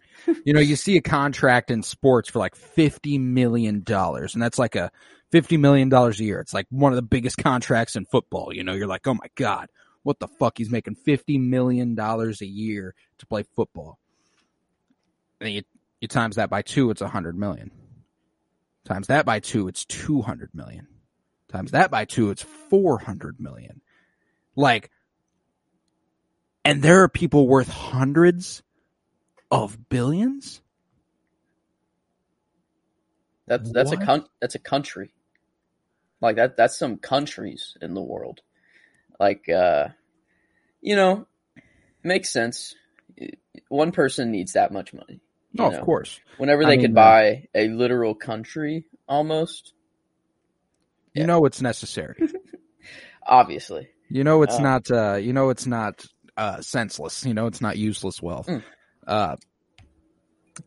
you know, you see a contract in sports for like fifty million dollars, and that's like a fifty million dollars a year. It's like one of the biggest contracts in football. You know, you're like, oh my god, what the fuck? He's making fifty million dollars a year to play football. And you you times that by two, it's a hundred million. Times that by two, it's two hundred million. Times that by two, it's four hundred million. Like, and there are people worth hundreds of billions. That's that's a con- that's a country. Like that that's some countries in the world. Like uh you know, makes sense. One person needs that much money. Oh, know? of course. Whenever I they mean, could uh, buy a literal country almost, You Yeah. know it's necessary. <laughs> obviously. You know it's Oh. not. Uh, you know it's not uh, senseless. You know it's not useless wealth. Mm. Uh,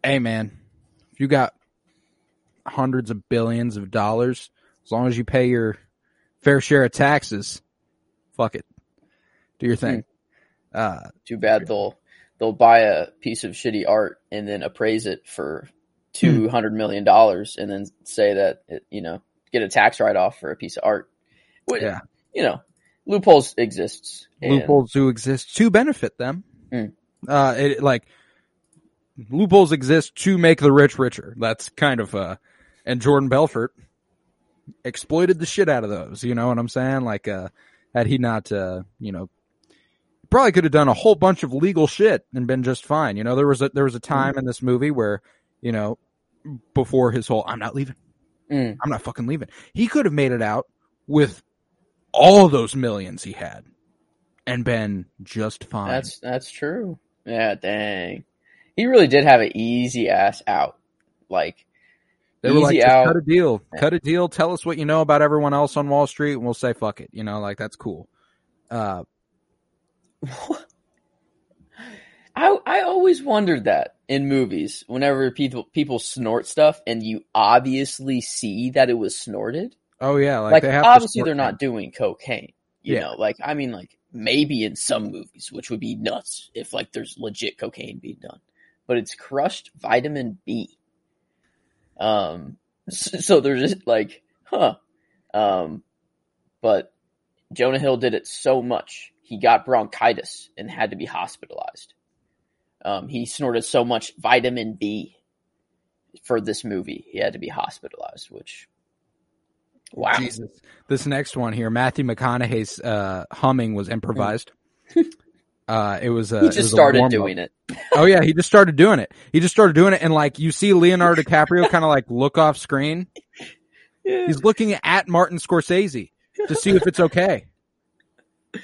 hey man, if you got hundreds of billions of dollars, as long as you pay your fair share of taxes, fuck it, do your thing. Uh, Too bad they'll they'll buy a piece of shitty art and then appraise it for two hundred million dollars and then say that it, you know get a tax write off for a piece of art. Well, Yeah. you know loopholes exists. and- loopholes do exist to benefit them. Mm. Uh, it like loopholes exist to make the rich richer. That's kind of uh, and Jordan Belfort exploited the shit out of those. You know what I'm saying? Like, uh, had he not, uh, you know, probably could have done a whole bunch of legal shit and been just fine. You know, there was a there was a time in this movie where, you know, before his whole "I'm not leaving, Mm. I'm not fucking leaving," he could have made it out with all those millions he had and been just fine. That's that's true. Yeah, dang. He really did have an easy ass out. Like They were like, out. cut a deal, cut a deal. Tell us what you know about everyone else on Wall Street, and we'll say fuck it. You know, like that's cool. Uh, I I always wondered that in movies, whenever people people snort stuff and you obviously see that it was snorted. oh yeah, like, Like, they have obviously they're not doing cocaine. You Yeah. know, like I mean like maybe in some movies, which would be nuts if like there's legit cocaine being done. But it's crushed vitamin B. Um so, so there's just like, huh. Um but Jonah Hill did it so much. He got bronchitis and had to be hospitalized. Um, he snorted so much vitamin B for this movie. He had to be hospitalized, which wow. Jesus. This next one here, Matthew McConaughey's uh, humming was improvised. <laughs> uh, it was. Uh, He it was just a started doing it. <laughs> oh yeah, he just started doing it. He just started doing it, and like you see Leonardo DiCaprio kind of like look off screen. He's looking at Martin Scorsese to see if it's okay. <laughs>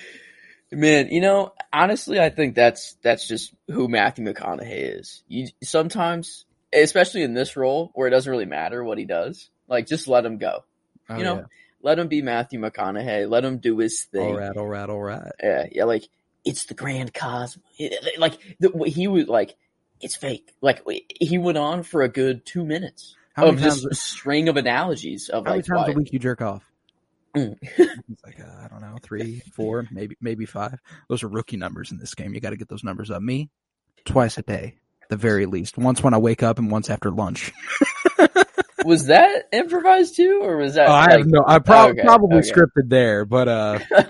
Man, you know, honestly, I think that's that's just who Matthew McConaughey is. You sometimes especially in this role where it doesn't really matter what he does. Like, just let him go. Oh, you know, let him be Matthew McConaughey. Let him do his thing. all right, all right, all right. Yeah, yeah, like it's the Grand cosmos. Like the, he was like, it's fake. Like he went on for a good two minutes How of many just times? a string of analogies of How many times why. a week you jerk off? Mm. <laughs> It's like uh, I don't know, three, four, maybe maybe five. Those are rookie numbers in this game. You got to get those numbers up. Me, twice a day, at the very least. Once when I wake up, and once after lunch. <laughs> was that improvised too, or was that? Oh, I have no. I prob- okay, probably okay. scripted there, but uh, <laughs>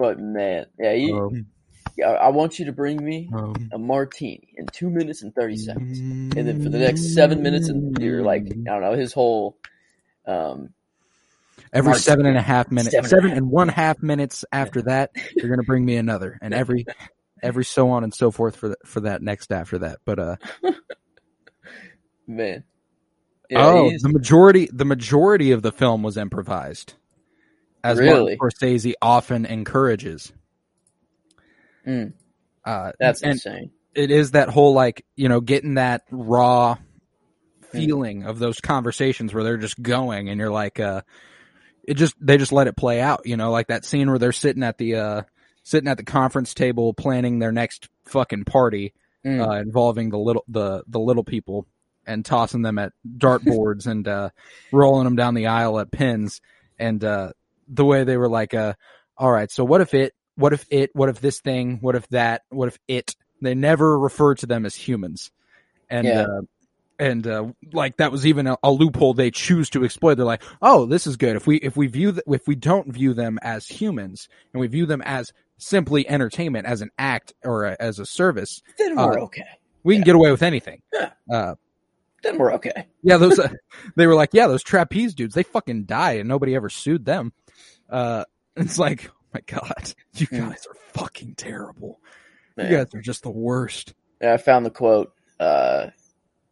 But man, yeah, he, um, I, I want you to bring me um, a martini in two minutes and thirty seconds, and then for the next seven minutes, and you're like, I don't know, his whole. Um, every Mark- seven and a half minutes, seven and seven and one half minutes after that, you're gonna bring me another, and every <laughs> every so on and so forth for th- for that next after that. But uh, <laughs> man, yeah, oh, the majority the majority of the film was improvised, as Really? Martin Scorsese often encourages. Mm. Uh, that's and insane. it is that whole like you know getting that raw feeling of those conversations where they're just going and you're like uh it just they just let it play out you know like that scene where they're sitting at the uh sitting at the conference table planning their next fucking party Mm. uh involving the little the the little people and tossing them at dartboards <laughs> and uh rolling them down the aisle at pins and uh the way they were like uh all right so what if it what if it what if this thing what if that what if it they never refer to them as humans and Yeah. uh and uh, like that was even a, a loophole they choose to exploit. They're like, "Oh, this is good. If we if we view th- if we don't view them as humans and we view them as simply entertainment, as an act or a, as a service, then we're uh, okay. we can Yeah. get away with anything." Yeah. Uh, Then we're okay. yeah, those uh, <laughs> they were like, "Yeah, those trapeze dudes, they fucking die, and nobody ever sued them." Uh, <laughs> it's like, oh my god, <laughs> you Mm. guys are fucking terrible. Man. You guys are just the worst. Yeah, I found the quote, uh,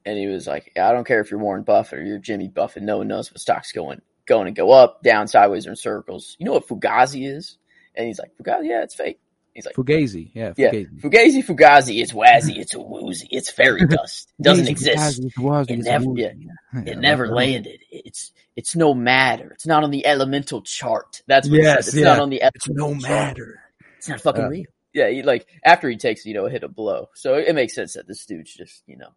and he was like, yeah, "I don't care if you're Warren Buffett or you're Jimmy Buffett. No one knows what stocks going going to go up, down, sideways, or in circles. You know what Fugazi is?" And he's like, "Fugazi, yeah, it's fake." He's like, Fugazi, yeah, "Yeah, Fugazi. Fugazi, Fugazi, it's wazzy, it's a woozy, it's fairy <laughs> dust. It doesn't Fugazi, exist. Fugazi, Fugazi, It never- yeah, Yeah, It never that. landed. It's it's no matter. It's not on the elemental chart. That's what he Yes, said. It's not on the It's no chart. matter. It's not fucking Uh, real. Yeah, he, like after he takes you know a hit a blow, so it makes sense that this dude's just you know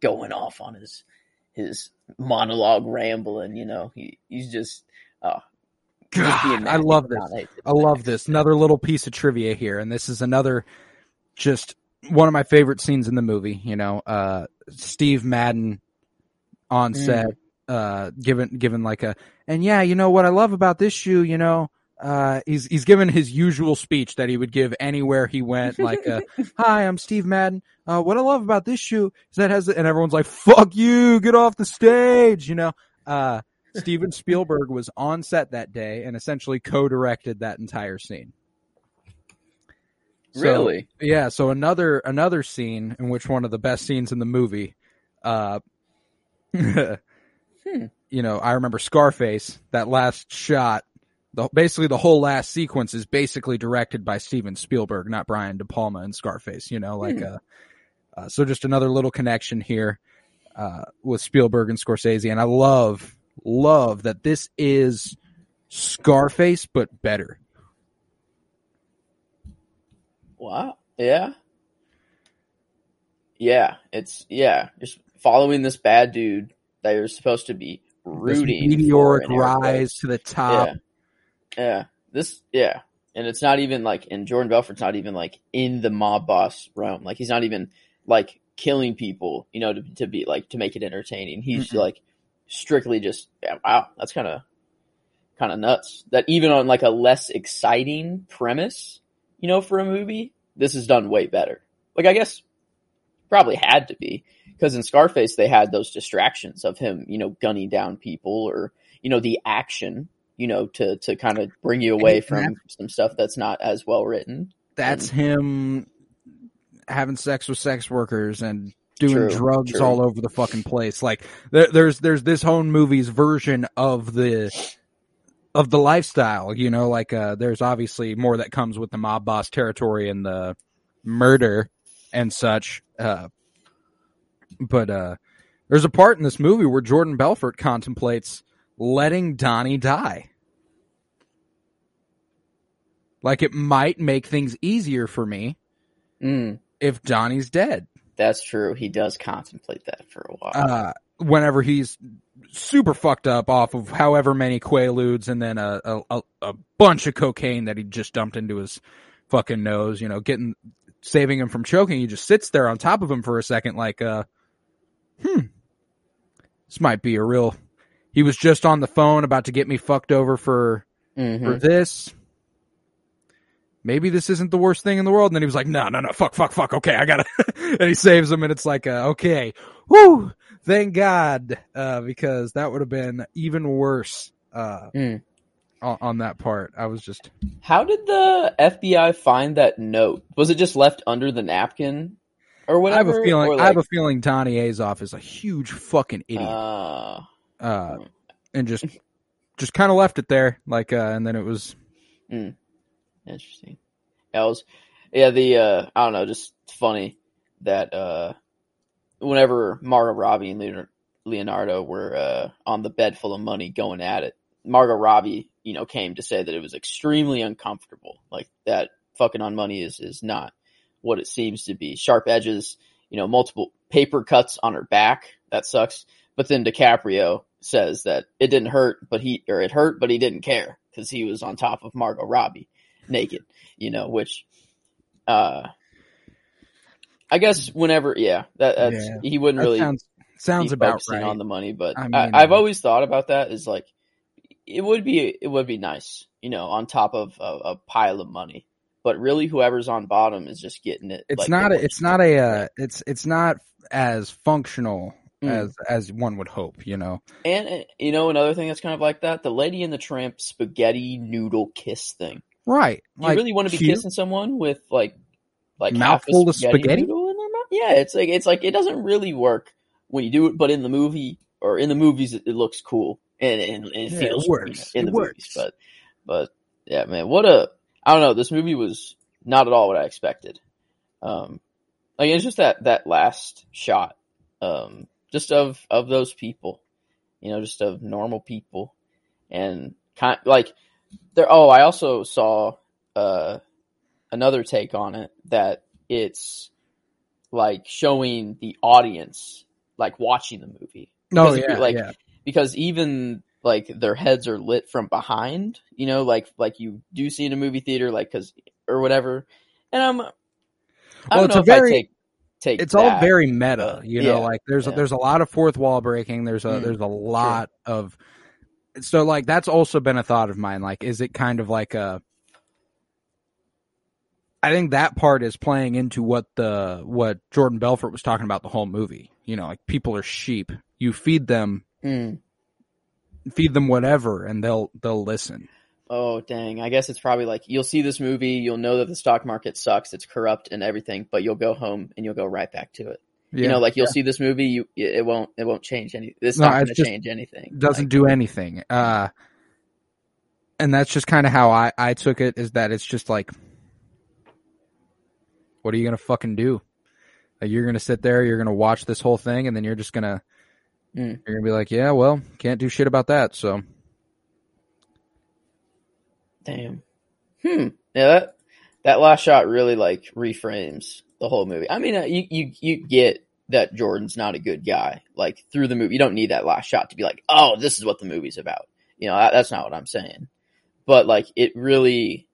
going off on his his monologue rambling. You know, he he's just uh, God, I love this. I love this. Another little piece of trivia here, and this is another just one of my favorite scenes in the movie. You know, uh, Steve Madden on Mm. set, uh, given given like a, and yeah, you know what I love about this shoe, you know. Uh, he's he's given his usual speech that he would give anywhere he went, <laughs> like, uh, "Hi, I'm Steve Madden. Uh, what I love about this shoe is that it has," and everyone's like, "Fuck you, get off the stage," you know. Uh, Steven Spielberg was on set that day and essentially co-directed that entire scene. So- Really? Yeah, so another another scene in which one of the best scenes in the movie, uh, <laughs> you know, I remember Scarface. That last shot, the basically the whole last sequence is basically directed by Steven Spielberg, not Brian De Palma and Scarface. You know, like Hmm. uh, uh, so just another little connection here uh, with Spielberg and Scorsese, and I love love that this is Scarface but better. Wow. Yeah. Yeah. It's yeah. Just following this bad dude that you're supposed to be This rooting. meteoric in air rise to the top. Yeah. Yeah. This yeah. And it's not even like and Jordan Belfort's not even like in the mob boss realm. Like he's not even like killing people, you know, to to be like to make it entertaining. He's Mm-mm. like strictly just yeah, wow, that's kinda kinda nuts. That even on like a less exciting premise, you know, for a movie, this is done way better. Like I guess probably had to be. Because in Scarface they had those distractions of him, you know, gunning down people or, you know, the action you know, to to kind of bring you away And from some stuff that's not as well written. That's him having sex with sex workers and doing True, drugs true. all over the fucking place. Like there, there's there's this whole movie's version of the of the lifestyle. You know, like uh, there's obviously more that comes with the mob boss territory and the murder and such. Uh, but uh, There's a part in this movie where Jordan Belfort contemplates letting Donnie die. Like it might make things easier for me Mm, if Donnie's dead. that's true. He does contemplate that for a while. Uh, whenever he's super fucked up off of however many quaaludes and then a, a, a, a bunch of cocaine that he just dumped into his fucking nose, you know, getting, saving him from choking. He just sits there on top of him for a second like, uh, hmm, this might be a real, he was just on the phone about to get me fucked over for, Mhm. for this. Maybe this isn't the worst thing in the world. And then he was like, no, no, no, fuck, fuck, fuck. Okay, I gotta, <laughs> and he saves him and it's like, uh, okay, whoo, thank God, uh, because that would have been even worse, uh, Mm. on, on that part. I was just, How did the FBI find that note? Was it just left under the napkin or whatever? I have a feeling, Or I have a like, feeling Donnie Azoff is a huge fucking idiot. uh, Uh, and just, <laughs> just kind of left it there. Like, uh, and then it was, Interesting. Yeah, it was, yeah, the uh I don't know, just funny that uh whenever Margot Robbie and Leonardo, Leonardo were uh on the bed full of money going at it, Margot Robbie, you know, came to say that it was extremely uncomfortable. Like that fucking on money is is not what it seems to be. Sharp edges, you know, multiple paper cuts on her back. That sucks. But then DiCaprio says that it didn't hurt, but he or it hurt, but he didn't care because he was on top of Margot Robbie naked, you know, which, uh, I guess whenever, yeah, that, that's, Yeah. he wouldn't that really sounds, sounds about right. on the money, but I I mean, I, have uh, always thought about that is like, it would be, it would be nice, you know, on top of a, a pile of money, but really whoever's on bottom is just getting it. it's like, not a, it's not a uh, it's it's not as functional Mm. as as one would hope you know And uh, you know another thing that's kind of like that, the Lady and the Tramp spaghetti noodle kiss thing. right you really want to be cute. kissing someone with like like half a Mouthful of spaghetti? noodle in their mouth? Yeah, it's like it's like it doesn't really work when you do it, but in the movie or in the movies it, it looks cool and, and, and it Yeah, feels you works. in It the movies. works. But but yeah, man, what a I don't know. This movie was not at all what I expected. Um, like it's just that that last shot, um, just of of those people, you know, just of normal people, and kind like there. Oh, I also saw uh another take on it that it's like showing the audience like watching the movie no Because yeah like, yeah because even like their heads are lit from behind, you know, like like you do see in a movie theater, like because or whatever. And I'm, I Well, don't it's know a if very- I take take. it's all very meta you know yeah, like there's yeah. there's a lot of fourth wall breaking there's a Mm, there's a lot of so like that's also been a thought of mine like is it kind of like a I think that part is playing into what the what Jordan Belfort was talking about the whole movie. You know, like people are sheep. You feed them Mm. feed them whatever and they'll they'll listen. Oh dang! I guess it's probably like you'll see this movie, you'll know that the stock market sucks, it's corrupt and everything, but you'll go home and you'll go right back to it. Yeah. You know, like you'll see this movie, you it won't it won't change any. It's No, not going to change anything. doesn't Like, do anything. Uh and that's just kind of how I I took it is that it's just like what are you going to fucking do? Like you're going to sit there, you're going to watch this whole thing and then you're just to Mm. you're going to be like, "Yeah, well, can't do shit about that." So, Damn. Hmm. Yeah, that that last shot really like reframes the whole movie. I mean, uh, you you you get that Jordan's not a good guy. Like through the movie, you don't need that last shot to be like, oh, this is what the movie's about. You know, that, that's not what I'm saying. But like, it really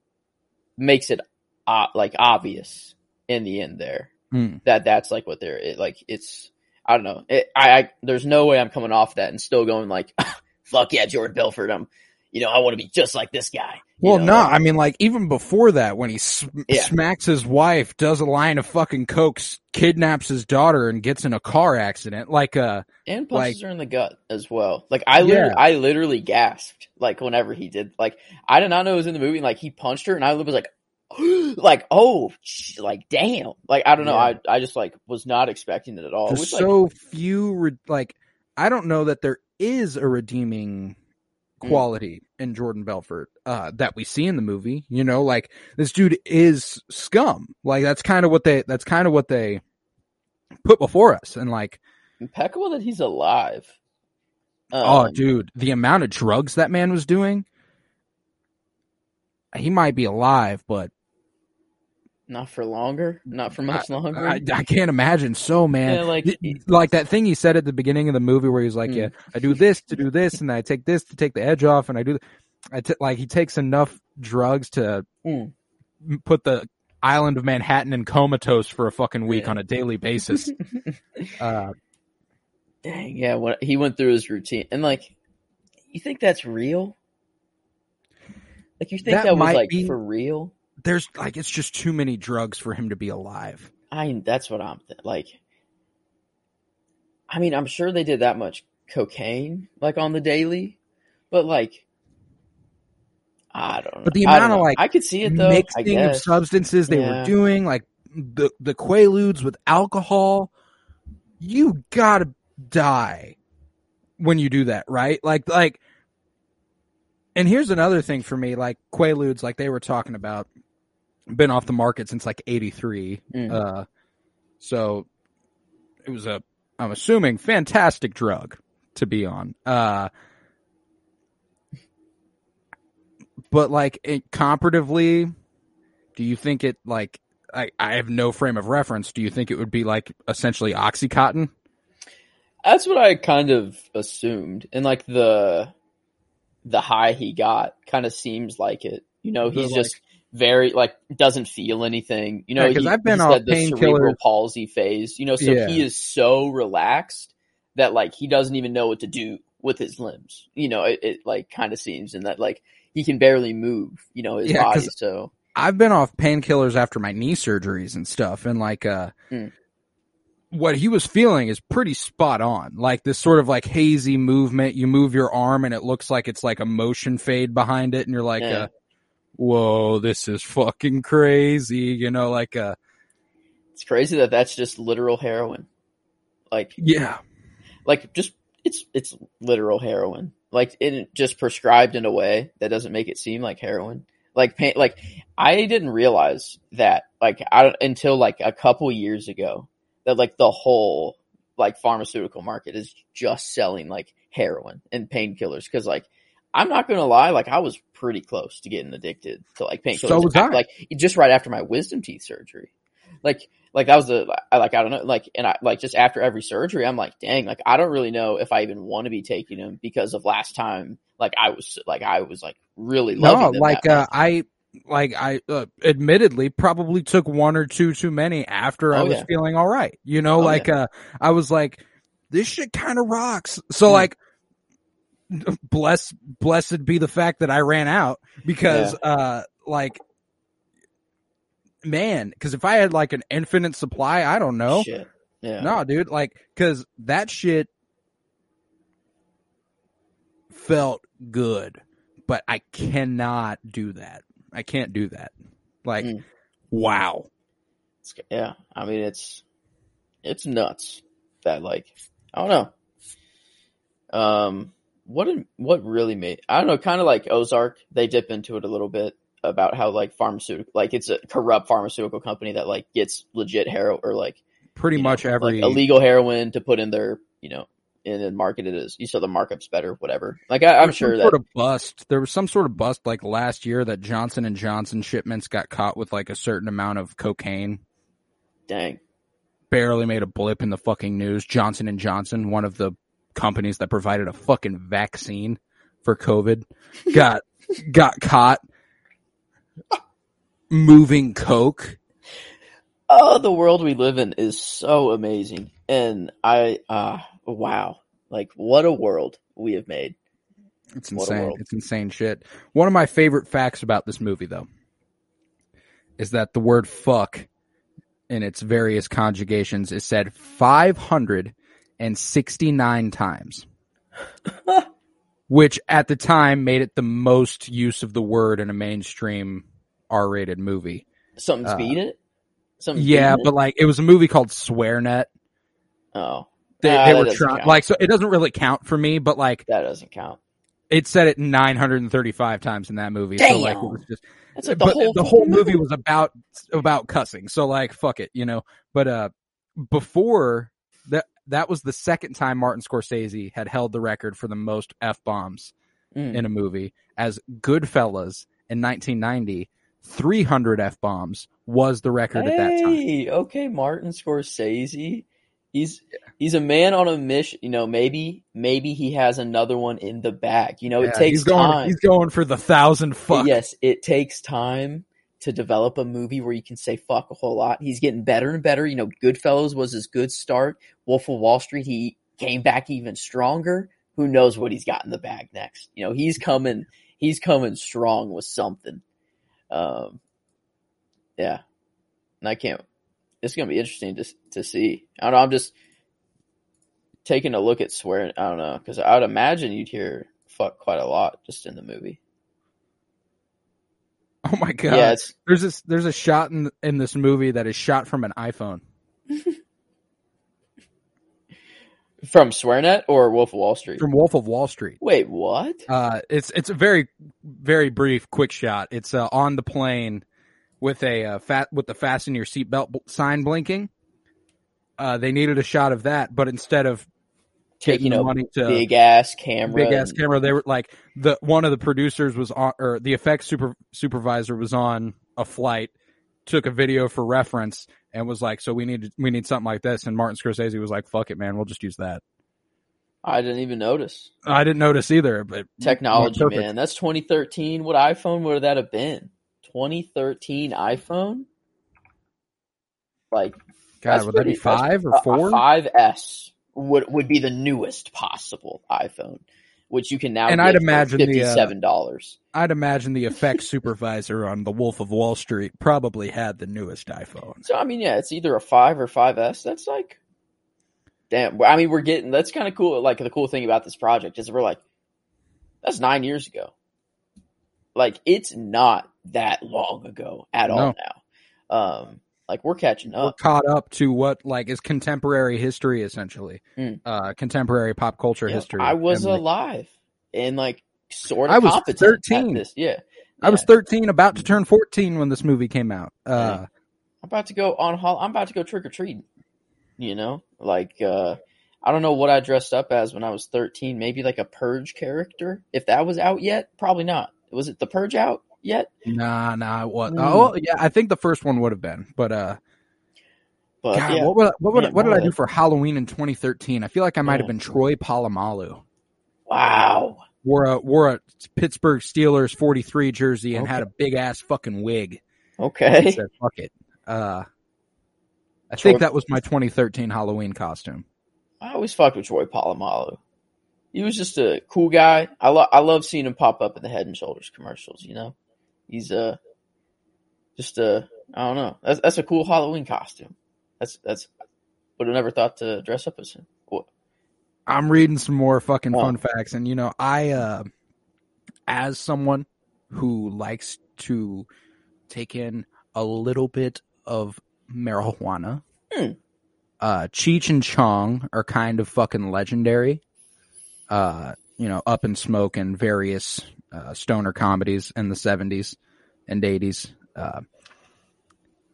makes it uh, like obvious in the end there mm, that that's like what they're it, like. It's I don't know. It, I, I there's no way I'm coming off that and still going like, <laughs> fuck yeah, Jordan Belfort. I'm, you know, I want to be just like this guy. Well, no, like- I mean like even before that when he sm- Yeah. smacks his wife, does a line of fucking cokes, kidnaps his daughter and gets in a car accident like uh and like- punches her in the gut as well. Like I literally, Yeah. I literally gasped like whenever he did. Like I did not know it was in the movie. Like he punched her, and I was like, <gasps> like oh, like damn. Like I don't know. Yeah. I I just like was not expecting it at all. there's Which, like, so few re- like I don't know that there is a redeeming Mm. quality in Jordan Belfort uh that we see in the movie you know like this dude is scum like that's kind of what they that's kind of what they put before us and like impeccable that he's alive. oh, Um, dude, the amount of drugs that man was doing. He might be alive, but not for longer, not for much longer. I, I can't imagine. So, man, yeah, like like that thing he said at the beginning of the movie where he's like, Mm. "Yeah, I do this to do this, and I take this to take the edge off, and I do." I t- like he takes enough drugs to Mm. put the island of Manhattan in comatose for a fucking week Yeah. on a daily basis. <laughs> uh, dang, yeah, what he went through his routine, and like, you think that's real? Like, you think That that, was like be- for real? There's like it's just too many drugs for him to be alive. I that's what I'm th- like. I mean, I'm sure they did that much cocaine like on the daily, but like, I don't know. But the amount of, like, I could see it though. Mixing of substances they Yeah. were doing, like the the quaaludes with alcohol, you gotta die when you do that, right? Like like. And here's another thing for me, like quaaludes, like they were talking about, been off the market since like '83. Mm. Uh, so it was a, I'm assuming, fantastic drug to be on. Uh, but like it, comparatively, do you think it like I, I have no frame of reference. Do you think it would be like essentially OxyContin? That's what I kind of assumed, and like the the high he got kind of seems like it. You know, The, he's like- just very like doesn't feel anything. You know, Yeah, 'cause he, I've been got the cerebral palsy phase. You know, so Yeah. he is so relaxed that like he doesn't even know what to do with his limbs. You know, it, it like kind of seems, and that like he can barely move. You know, his Yeah, body. So I've been off painkillers after my knee surgeries and stuff, and like uh, Mm. what he was feeling is pretty spot on. Like this sort of like hazy movement. You move your arm, and it looks like it's like a motion fade behind it, and you're like, Yeah. uh, "Whoa, this is fucking crazy." You know, like uh, it's crazy that that's just literal heroin. Like yeah, like just it's it's literal heroin like it just prescribed in a way that doesn't make it seem like heroin like pain like i didn't realize that like i until like a couple years ago that like the whole like pharmaceutical market is just selling like heroin and painkillers because like i'm not gonna lie like i was pretty close to getting addicted to like painkillers So was I. like just right after my wisdom teeth surgery like like that was the I like I don't know like and I like just after every surgery I'm like dang like I don't really know if I even want to be taking them because of last time like I was like I was like really loving no, like uh. I. Like I, uh, admittedly, probably took one or two too many after I Oh, was yeah. feeling all right. You know, Oh, like uh, I was like, this shit kind of rocks. So Mm. like, bless, blessed be the fact that I ran out because, uh, like, man, because if I had like an infinite supply, I don't know. shit yeah No, dude, like, cause that shit felt good, but I cannot do that. I can't do that. Like, Mm. wow. It's, yeah I mean it's it's nuts that like I don't know um what what really made I don't know kind of like Ozark they dip into it a little bit about how like pharmaceutical like it's a corrupt pharmaceutical company that like gets legit heroin or like Pretty you know, much every, like illegal heroin to put in their you know and then market it as you saw the markups better whatever like I, some sure that sort of bust. There was some sort of bust like last year that Johnson and Johnson shipments got caught with like a certain amount of cocaine. dang Barely made a blip in the fucking news. Johnson and Johnson, one of the companies that provided a fucking vaccine for COVID, got <laughs> got caught moving coke. oh the world we live in is so amazing and I uh wow like what a world we have made It's What insane. It's insane shit. One of my favorite facts about this movie, though, is that the word fuck in its various conjugations is said 569 times, <laughs> which at the time made it the most use of the word in a mainstream R rated movie. something's Uh, it something's Yeah, beating it? but like it was a movie called SwearNet. oh They, Ah, they were trying, count. like, so it doesn't really count for me, but like that doesn't count it said it 935 times in that movie. So like it was just, that's like the but whole the whole movie was about about cussing. So like fuck it, you know. But uh before that was the second time Martin Scorsese had held the record for the most f bombs Mm. in a movie. As Goodfellas in 1990, 300 f bombs was the record at that time. Okay, Martin Scorsese. He's he's a man on a mission. You know, maybe maybe he has another one in the back. You know, it takes he's going, time. He's going for the thousand fuck. Yes, it takes time to develop a movie where you can say fuck a whole lot. He's getting better and better. You know, Goodfellas was his good start. Wolf of Wall Street, he came back even stronger. Who knows what he's got in the bag next? You know, he's coming. He's coming strong with something. Um, yeah, and I can't. It's gonna be interesting to to see. I don't know. I'm just taking a look at swearing. I don't know because I would imagine you'd hear fuck quite a lot just in the movie. <laughs> Oh my god. Yeah, There's this there's a shot in in this movie that is shot from an iPhone. <laughs> from SwearNet or Wolf of Wall Street. From Wolf of Wall Street. Wait, what? Uh, it's it's a very very brief, quick shot. It's uh, on the plane with a uh, fat with the fasten your seatbelt sign blinking. Uh, they needed a shot of that, but instead of taking the a money to big ass camera. big ass and- camera, they were like the one of the producers was on, or the effects super supervisor was on a flight, took a video for reference, and was like, "So we need we need something like this." And Martin Scorsese was like, "Fuck it, man, we'll just use that." I didn't even notice. I didn't notice either, but Technology, man. That's 2013. What iPhone would that have been? 2013 iPhone? Like, God, would that be five or four? Five four? 5S would would be the newest possible iPhone, which you can now And get I'd for imagine the, uh, fifty-seven dollars. I'd imagine the effects <laughs> supervisor on The Wolf of Wall Street probably had the newest iPhone. So I mean, yeah, it's either a five or 5S. That's like, damn. I mean, we're getting that's kind of cool. Like the cool thing about this project is we're like, that's nine years ago. Like it's not that long ago at all now. Um, like we're catching up. We're caught up to what like is contemporary history essentially, Mm. uh, contemporary pop culture know, history. I was And, like, alive and like sort of I was 13. At this. Yeah, I was 13, about to turn 14 when this movie came out. Uh, Yeah. I'm about to go on hall I'm about to go trick or treating. You know, like uh I don't know what I dressed up as when I was 13. Maybe like a Purge character. If that was out yet, probably not. Was it the Purge out yet? nah, nah, what? Mm. Oh, yeah, I think the first one would have been, but uh, But God, yeah, what would, what, would, Yeah, what did I do for Halloween in 2013? I feel like I might have Oh. been Troy Polamalu. wow. Wore a wore a Pittsburgh Steelers 43 jersey and Okay. had a big ass fucking wig. Okay. said, fuck it. Uh, I Troy- think that was my 2013 Halloween costume. I always fucked with Troy Polamalu. He was just a cool guy. I love I love seeing him pop up in the Head and Shoulders commercials. You know, he's uh just uh I don't know. That's that's a cool Halloween costume. That's that's would have never thought to dress up as him. What? I'm reading some more fucking Oh. fun facts, and you know, I, uh, as someone who likes to take in a little bit of marijuana, Hmm. uh, Cheech and Chong are kind of fucking legendary. Uh, you know, Up in Smoke and various uh, stoner comedies in the 70s and 80s. Uh,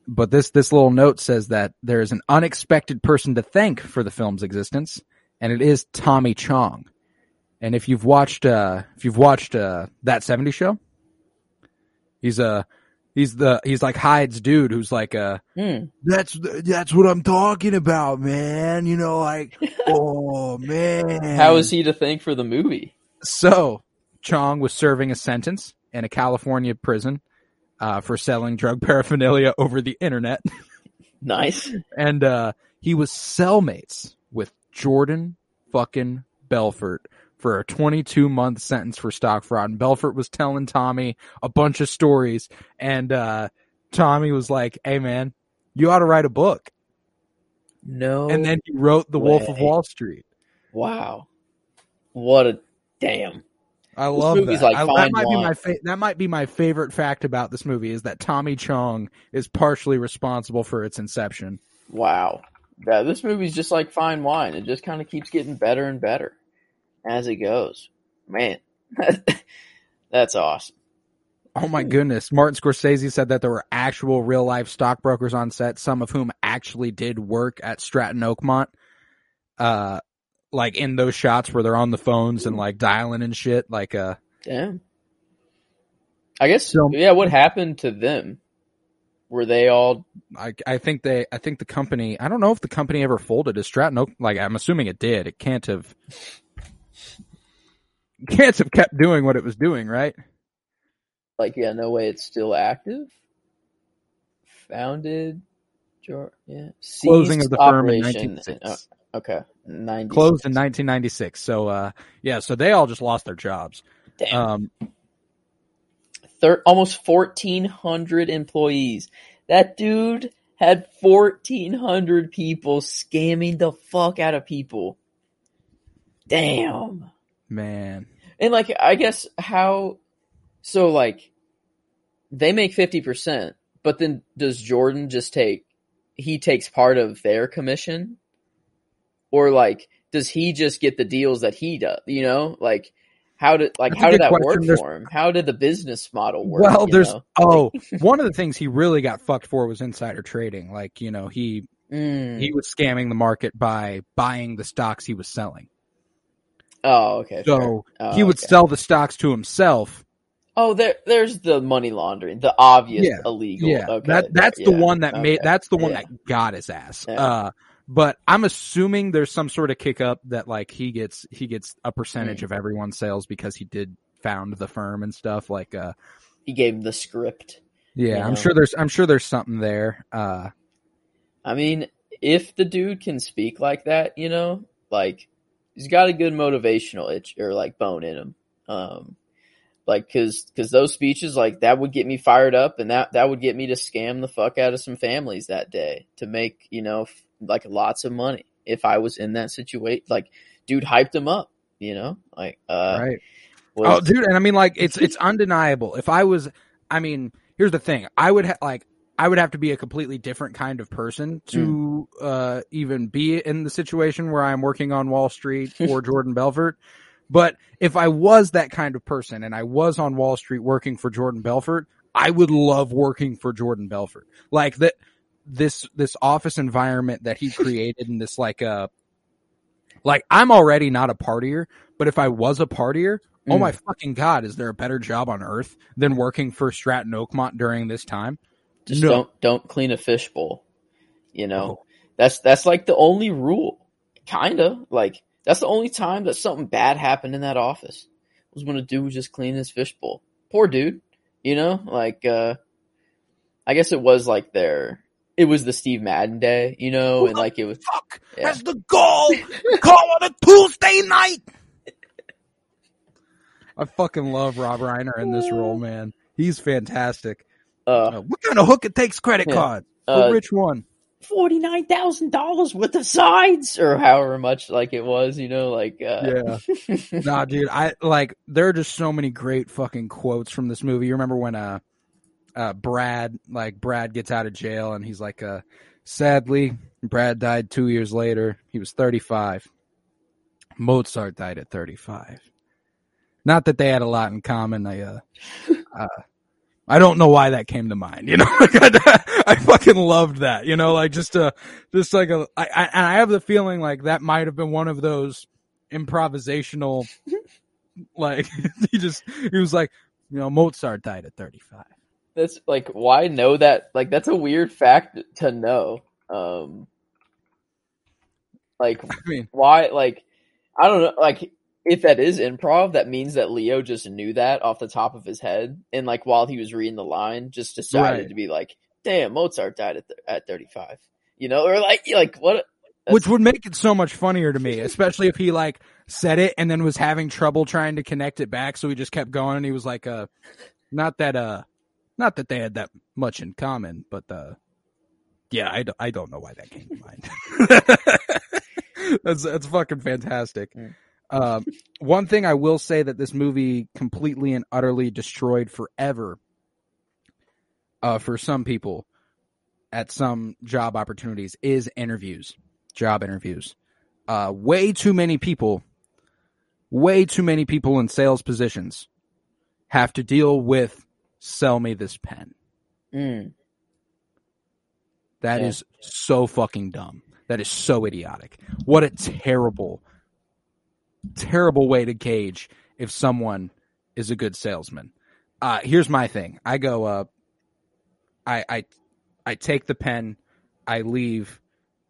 but this this little note says that there is an unexpected person to thank for the film's existence, and it is Tommy Chong. And if you've watched uh, if you've watched uh, that 70s show, he's a he's the he's like Hyde's dude who's like a Hmm. that's that's what I'm talking about, man. You know, like, <laughs> oh man. How is he to thank for the movie? So Chong was serving a sentence in a California prison uh, for selling drug <laughs> paraphernalia over the internet, Nice. <laughs> and uh, he was cellmates with Jordan fucking Belfort for a 22 month sentence for stock fraud. And Belfort was telling Tommy a bunch of stories, and uh, Tommy was like, "Hey, man." You ought to write a book. No. and then he wrote The Wolf of. Wall Street. wow. What a damn. I love that. like I- that might be my fa- that might be my favorite fact about this movie is that Tommy Chong is partially responsible for its inception. Wow. Yeah, this movie's just like fine wine. It just kind of keeps getting better and better as it goes. Man, <laughs> that's awesome. Oh my goodness! Martin Scorsese said that there were actual real life stockbrokers on set, some of whom actually did work at Stratton Oakmont. uh, like in those shots where they're on the phones and like dialing and shit. Like, uh, Damn. I guess So- yeah. What happened to them? Were they all? I I think they I think the company I don't know if the company ever folded. Is Stratton Oak like I'm assuming it did. It can't have <laughs> can't have kept doing what it was doing, right? Like yeah, no way. It's still active. Founded. Yeah. Closing of the firm in operation- 1996. oh, okay. Ninety. Closed in 1996. So uh yeah, so they all just lost their jobs. Damn. Um Thir- almost 1,400 employees. That dude had 1,400 people scamming the fuck out of people. Damn. man. And like, I guess how, so like, they make 50%, but then does Jordan just take, he takes part of their commission? Or like, does he just get the deals that he does? You know, like, how did, like, That's how did that question. work There's- for him? How did the business model work? Well, there's know? <laughs> oh, one of the things he really got fucked for was insider trading. Like, you know, he Mm. he was scamming the market by buying the stocks he was selling. Oh, okay. So Oh, he would okay. sell the stocks to himself. Oh, there, there's the money laundering, the obvious Yeah. illegal. Yeah, okay. that that's the yeah, one that made that's the one yeah. that got his ass. Yeah. Uh, but I'm assuming there's some sort of kick up that like he gets he gets a percentage Hmm. of everyone's sales because he did found the firm and stuff. Like, uh, He gave him the script. yeah, You I'm sure there's I'm sure there's something there. Uh, I mean, if the dude can speak like that, you know, like he's got a good motivational itch or like bone in him. Um, like cause, cause those speeches, like that would get me fired up and that, that would get me to scam the fuck out of some families that day to make, you know, f- like lots of money if I was in that situation. Like dude hyped him up, you know, like, uh, right. was- Oh, dude, and I mean, like, it's it's undeniable. If I was, I mean, here's the thing: I would ha- like, I would have to be a completely different kind of person to uh, even be in the situation where I'm working on Wall Street <laughs> for Jordan Belfort. But if I was that kind of person and I was on Wall Street working for Jordan Belfort, I would love working for Jordan Belfort. Like that, this this office environment that he <laughs> created, and this like uh like I'm already not a partier, but if I was a partier, oh Mm. my fucking god, is there a better job on earth than working for Stratton Oakmont during this time? Just No. don't don't clean a fishbowl. You know, No. that's that's like the only rule. Kinda like that's the only time that something bad happened in that office was when a dude was just cleaning his fishbowl. Poor dude. You know, like uh I guess it was like their it was the Steve Madden day, you know, and like it was Fuck, Yeah. that's the goal. Call on a Tuesday night. I fucking love Rob Reiner in this role, man. He's fantastic. uh, Uh, what kind of hook it takes credit Yeah. card? uh rich one. Forty nine thousand dollars worth of sides or however much like it was, you know, like uh Yeah. <laughs> nah, dude, I like there are just so many great fucking quotes from this movie. You remember when uh uh Brad like Brad gets out of jail and he's like uh sadly Brad died 2 years later. He was 35. Mozart died at 35. Not that they had a lot in common. I uh, <laughs> uh I don't know why that came to mind, you know. <laughs> Like, I, I fucking loved that, you know, like just a, just like a. I, I, and I have the feeling like that might have been one of those improvisational, <laughs> like <laughs> he just he was like, you know, Mozart died at thirty five. that's like why know that like that's a weird fact to know um like I mean, why like i don't know like if that is improv that means that leo just knew that off the top of his head and like while he was reading the line just decided Right. to be like damn mozart died at, th- at 35 you know or like like what which would make it so much funnier to me, especially if he like said it and then was having trouble trying to connect it back, so he just kept going and he was like, uh, not that, uh, not that they had that much in common, but uh, yeah, I, don't- I don't know why that came to mind. <laughs> that's that's fucking fantastic. Mm. Um, one thing I will say that this movie completely and utterly destroyed forever, uh, for some people at some job opportunities is interviews, job interviews. Uh, way too many people, way too many people in sales positions have to deal with sell me this pen. Mm, That Yeah. is so fucking dumb. That is so idiotic. What a terrible, terrible way to gauge if someone is a good salesman. Uh, here's my thing. I go up. I I I take the pen. I leave.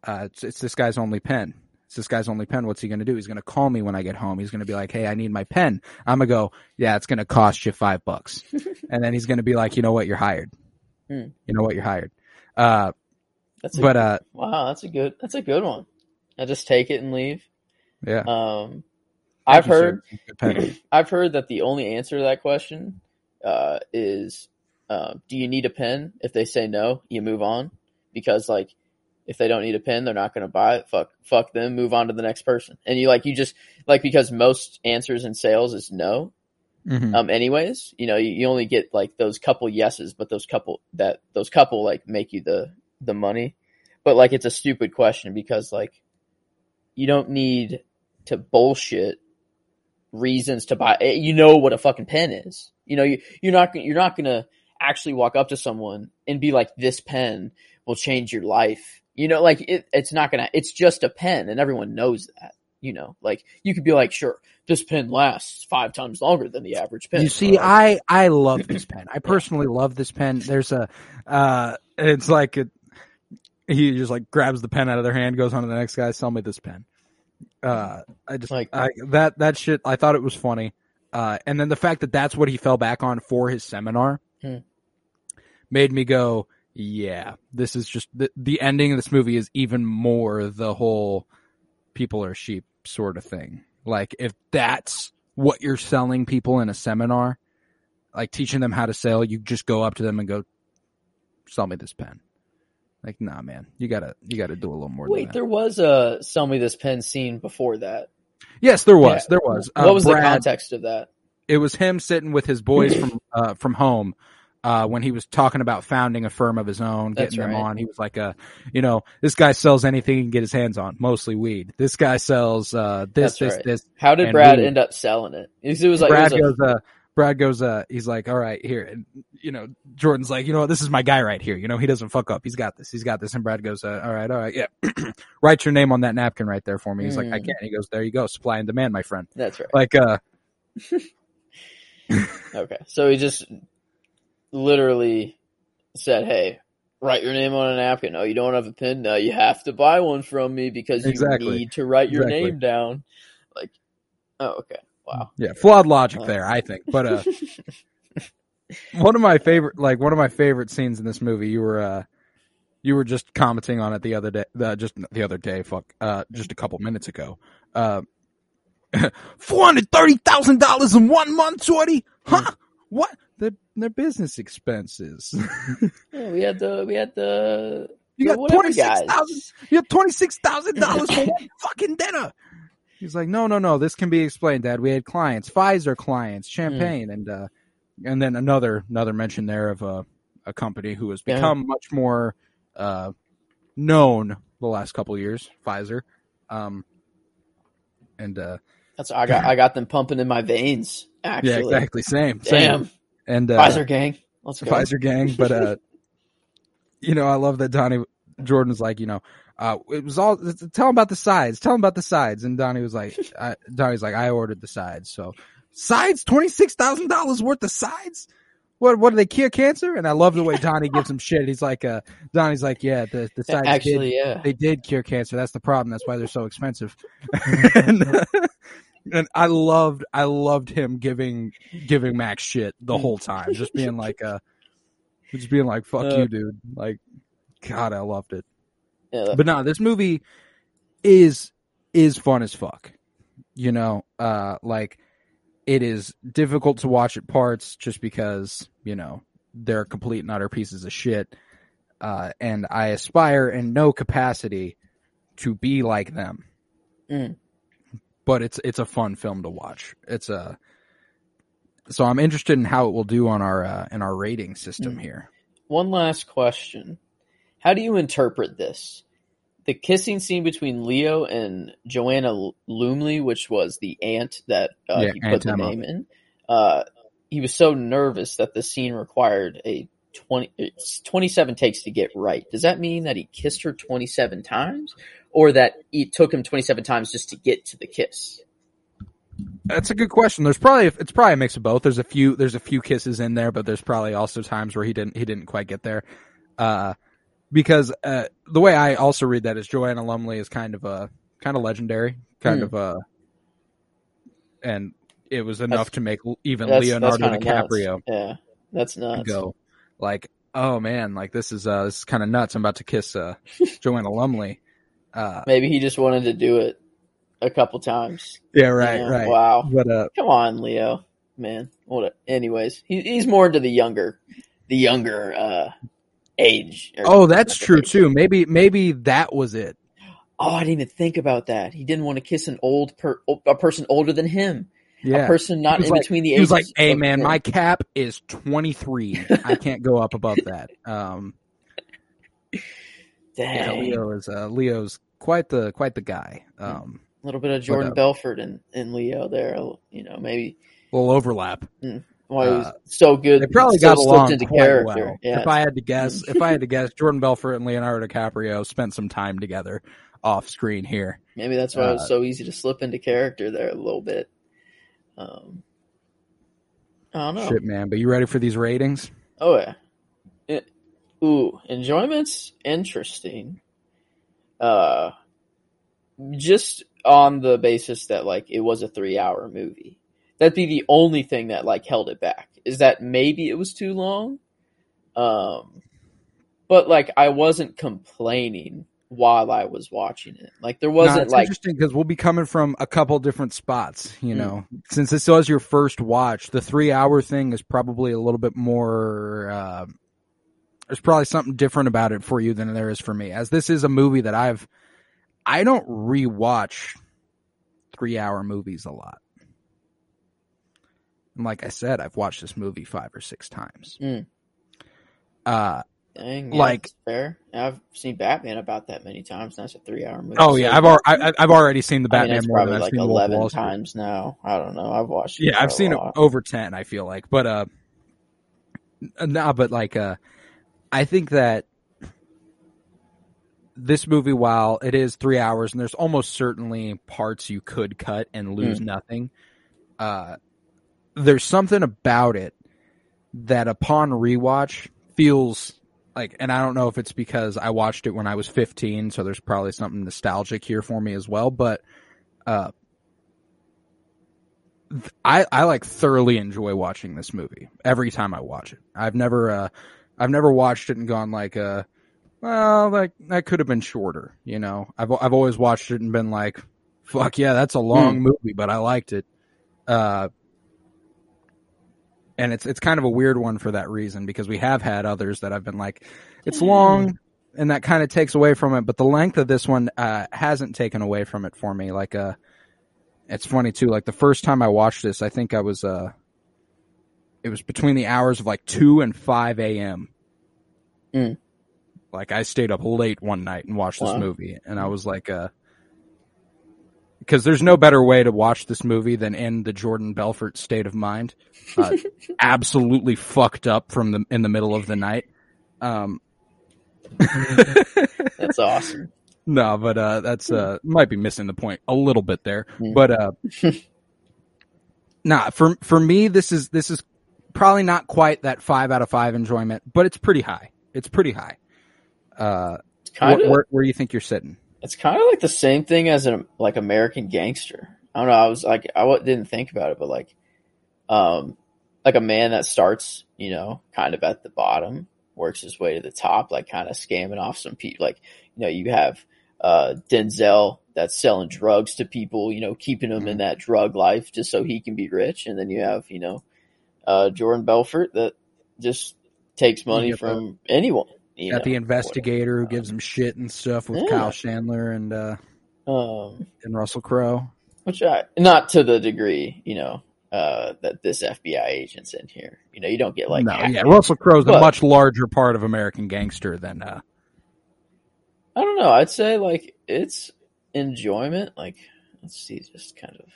Uh, it's, it's this guy's only pen. It's this guy's only pen. What's he going to do? He's going to call me when I get home. He's going to be like, "Hey, I need my pen." I'm gonna go, "Yeah, it's going to cost you five bucks," <laughs> and then he's going to be like, "You know what? You're hired. Hmm. You know what? You're hired." Uh, That's but uh, wow, that's a good that's a good one. I just take it and leave. yeah, Um, I've you, heard <clears throat> I've heard that the only answer to that question uh, is, uh, do you need a pen? If they say no, you move on because like if they don't need a pen, they're not going to buy it. Fuck, fuck them. Move on to the next person. And you like you just like because most answers in sales is no. Mhm. Um, anyways, you know you, you only get like those couple yeses, but those couple that those couple like make you the the money. But like it's a stupid question because like you don't need to bullshit reasons to buy. eh, You know what a fucking pen is. You know you you're not you're not gonna actually walk up to someone and be like, "This pen will change your life." You know, like it, it's not gonna. It's just a pen, and everyone knows that. You know, like you could be like, "Sure, this pen lasts five times longer than the average pen." You see, I I love this pen. I <clears throat> personally love this pen. There's a, uh, it's like a, he just like grabs the pen out of their hand, goes on to the next guy. Sell me this pen. Uh, I just Like- I, that that shit. I thought it was funny. Uh, and then the fact that that's what he fell back on for his seminar Hmm. made me go, yeah, this is just the the ending of this movie is even more the whole people are sheep sort of thing. Like if that's what you're selling people in a seminar, like teaching them how to sell, you just go up to them and go, "Sell me this pen." Like, nah, man, you gotta you gotta do a little more. than Wait, there was a "Sell Me This Pen" scene before that. yes, there was, Yeah. there was. What Uh, was the context of that? It was him sitting with his boys <clears throat> from uh, from home. Uh, when he was talking about founding a firm of his own, getting them on, he was like, a, you know, this guy sells anything he can get his hands on, mostly weed. This guy sells, uh, this, That's this, right. this. How did Brad we- end up selling it? It was, like Brad it was goes, uh, Brad goes, uh, he's like, all right, here. And, you know, Jordan's like, you know what, this is my guy right here. You know, he doesn't fuck up. He's got this. He's got this. And Brad goes, uh, all right, all right, yeah. <clears throat> Write your name on that napkin right there for me. He's like, I Mm. can't. He goes, there you go. Supply and demand, my friend. that's right. Like, uh, <laughs> Okay, so he just literally said, "Hey, write your name on a napkin. Oh, you don't have a pen? No, you have to buy one from me because you Exactly. need to write your Exactly. name down." Like, oh, okay, wow. yeah, flawed logic Uh. there, I think. But, uh, <laughs> one of my favorite, like one of my favorite scenes in this movie, you were, uh, you were just commenting on it the other day, uh, just the other day, fuck, uh, just a couple minutes ago. Uh, <laughs> four hundred thirty thousand dollars in one month, Shorty? Huh? What? Their their business expenses. <laughs> Yeah, we had the we had the You got twenty six guys. You have twenty six thousand dollars for one fucking dinner. He's like, no, no, no. This can be explained, Dad. We had clients, Pfizer clients, champagne, and uh, and then another another mention there of a a company who has Yeah. become much more uh known the last couple of years, Pfizer. Um, and uh, That's I got I got them pumping in my veins. <laughs> Actually, yeah, exactly, same, same. Damn, And uh, Pfizer gang, let's go. Pfizer gang, but uh, <laughs> you know, I love that Donnie Jordan's like, you know, uh, it was all tell him about the sides, tell him about the sides, and Donnie was like, <laughs> I, Donnie's like, I ordered the sides, so sides, twenty six thousand dollars worth of sides. What what do they cure cancer? And I love the way Donnie gives him shit. He's like, uh, Donnie's like, yeah, the the sides did, Actually, yeah. they did cure cancer. That's the problem. That's why they're so expensive. <laughs> and, <laughs> and I loved, I loved him giving, giving Max shit the whole time, just being like, uh, just being like, fuck Uh, you, dude. Like, God, I loved it. Yeah. But no, this movie is, is fun as fuck. You know, uh, like it is difficult to watch at parts just because, you know, they're complete and utter pieces of shit. Uh, and I aspire in no capacity to be like them. Mm. But it's it's a fun film to watch. It's a so I'm interested in how it will do on our uh, in our rating system Mm. here. One last question. How do you interpret this? The kissing scene between Leo and Joanna L- Lumley, which was the aunt that uh, Yeah, he Aunt put the Emma. name in, uh, he was so nervous that the scene required a 20, 27 takes to get right. Does that mean that he kissed her 27 times? or that it took him 27 times just to get to the kiss? That's a good question. There's probably it's probably a mix of both. There's a few there's a few kisses in there, but there's probably also times where he didn't he didn't quite get there. Uh, because uh, the way I also read that is Joanna Lumley is kind of a kind of legendary, kind Hmm. of a, and it was enough That's- to make even That's, Leonardo that's kinda nuts. DiCaprio Yeah, that's nuts. go like, oh man, like this is uh this is kind of nuts. I'm about to kiss uh <laughs> Joanna Lumley. Uh, Maybe he just wanted to do it a couple times. yeah, right, Yeah, right. Wow. But uh, Come on, Leo. Man. What? A, anyways, he, he's more into the younger, the younger uh age. oh, that's true age. too. Maybe maybe that was it. Oh, I didn't even think about that. He didn't want to kiss an old per a person older than him. Yeah. A person not in like- between the ages. He was like, "Hey man, him." my cap is 23. <laughs> I can't go up above that." Um, yeah, Leo is uh, Leo's quite the quite the guy. Um, A little bit of Jordan uh, Belfort and, and Leo there. You know, maybe a little overlap. Why he was Uh, so good. They probably got along into character. well. Yeah. If I had to guess, if I had to guess, Jordan Belfort and Leonardo DiCaprio spent some time together off screen here. Maybe that's why it Uh, was so easy to slip into character there a little bit. Um, I don't know. Shit, man. But you ready for these ratings? Oh yeah. It, ooh, enjoyment's interesting. Uh, just on the basis that like it was a three-hour movie. That'd be the only thing that like held it back. Is that maybe it was too long? Um, but like I wasn't complaining while I was watching it. Like there wasn't it's like interesting because we'll be coming from a couple different spots. You Mm. know, since this was your first watch, the three-hour thing is probably a little bit more. Uh, there's probably something different about it for you than there is for me, as this is a movie that I've. I don't rewatch three-hour movies a lot. And like I said, I've watched this movie five or six times. Mm. Uh, Dang, yeah, Like- fair. I've seen Batman about that many times. and That's a three-hour movie. oh so- yeah, I've al- I, I've already seen the I mean, Batman it's more than probably I've like seen the Wolf of eleven times now. I don't know. I've watched. it Yeah, I've a seen it over 10, I feel like. But, uh, n- nah, but like, uh, I think that this movie, while it is three hours and there's almost certainly parts you could cut and lose Hmm. nothing, uh, there's something about it that upon rewatch feels like, and I don't know if it's because I watched it when I was 15, so there's probably something nostalgic here for me as well, but, uh, I, I like thoroughly enjoy watching this movie every time I watch it. I've never uh I've never watched it and gone like uh well that that could have been shorter, you know. I've I've always watched it and been like fuck yeah, that's a long movie, but I liked it. Uh and it's it's kind of a weird one for that reason because we have had others that I've been like it's long and that kind of takes away from it, but the length of this one uh hasn't taken away from it for me like uh it's funny too. Like the first time I watched this, I think I was uh, it was between the hours of like two and five a.m. Mm. Like I stayed up late one night and watched this movie, and I was like, uh, because there's no better way to watch this movie than in the Jordan Belfort state of mind, uh, <laughs> absolutely fucked up from the in the middle of the night. Um, <laughs> That's awesome. No, but uh that's uh might be missing the point a little bit there. Hmm. But uh <laughs> Nah, for for me this is this is probably not quite that 5 out of 5 enjoyment, but it's pretty high. It's pretty high. Uh wh- where where do you think you're sitting? It's kind of like the same thing as an like American Gangster. I don't know. I was like I didn't think about it, but like, um, like a man that starts, you know, kind of at the bottom, works his way to the top, like kind of scamming off some people. Like, you know, you have uh Denzel that's selling drugs to people, you know, keeping them in that drug life just so he can be rich, and then you have, you know, uh Jordan Belfort that just takes money the- from anyone. You Got know, the investigator who gives him shit and stuff with Yeah. Kyle Chandler and uh um. and Russell Crowe. Which I not to the degree, you know, uh, that this FBI agent's in here. You know, you don't get like no, yeah. Russell Crowe's a much larger part of American Gangster than uh I don't know. I'd say like it's enjoyment. Like let's see, just kind of.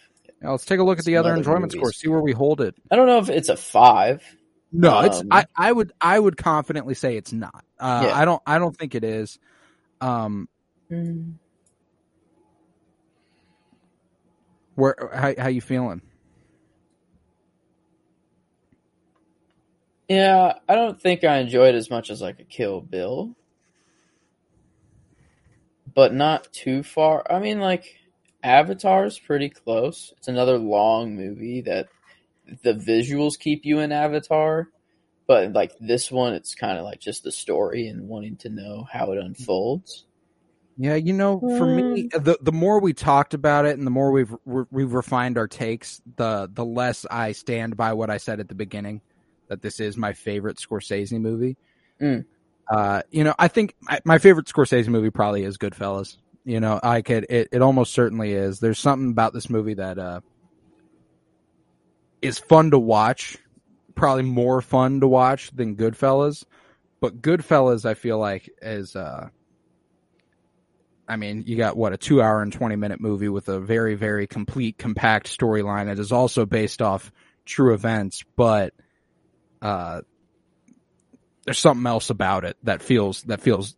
let's take a look at the other other enjoyment movies. score, see where we hold it. I don't know if it's a five. No, it's um, I, I would I would confidently say it's not. Uh, yeah. I don't I don't think it is. Um, mm. Where how how you feeling? Yeah, I don't think I enjoyed as much as like a Kill Bill, but not too far. I mean, like Avatar's pretty close. It's another long movie that the visuals keep you in Avatar, but like this one, it's kind of like just the story and wanting to know how it unfolds. Yeah, you know, for me, the the more we talked about it and the more we've we've refined our takes, the the less I stand by what I said at the beginning that this is my favorite Scorsese movie. Mm. Uh, you know, I think my, my favorite Scorsese movie probably is Goodfellas. You know, I could it, it almost certainly is. There's something about this movie that uh is fun to watch, probably more fun to watch than Goodfellas. But Goodfellas, I feel like is uh I mean, you got what a two hour and 20 minute movie with a very, very complete, compact storyline. It is also based off true events, but, uh, there's something else about it that feels, that feels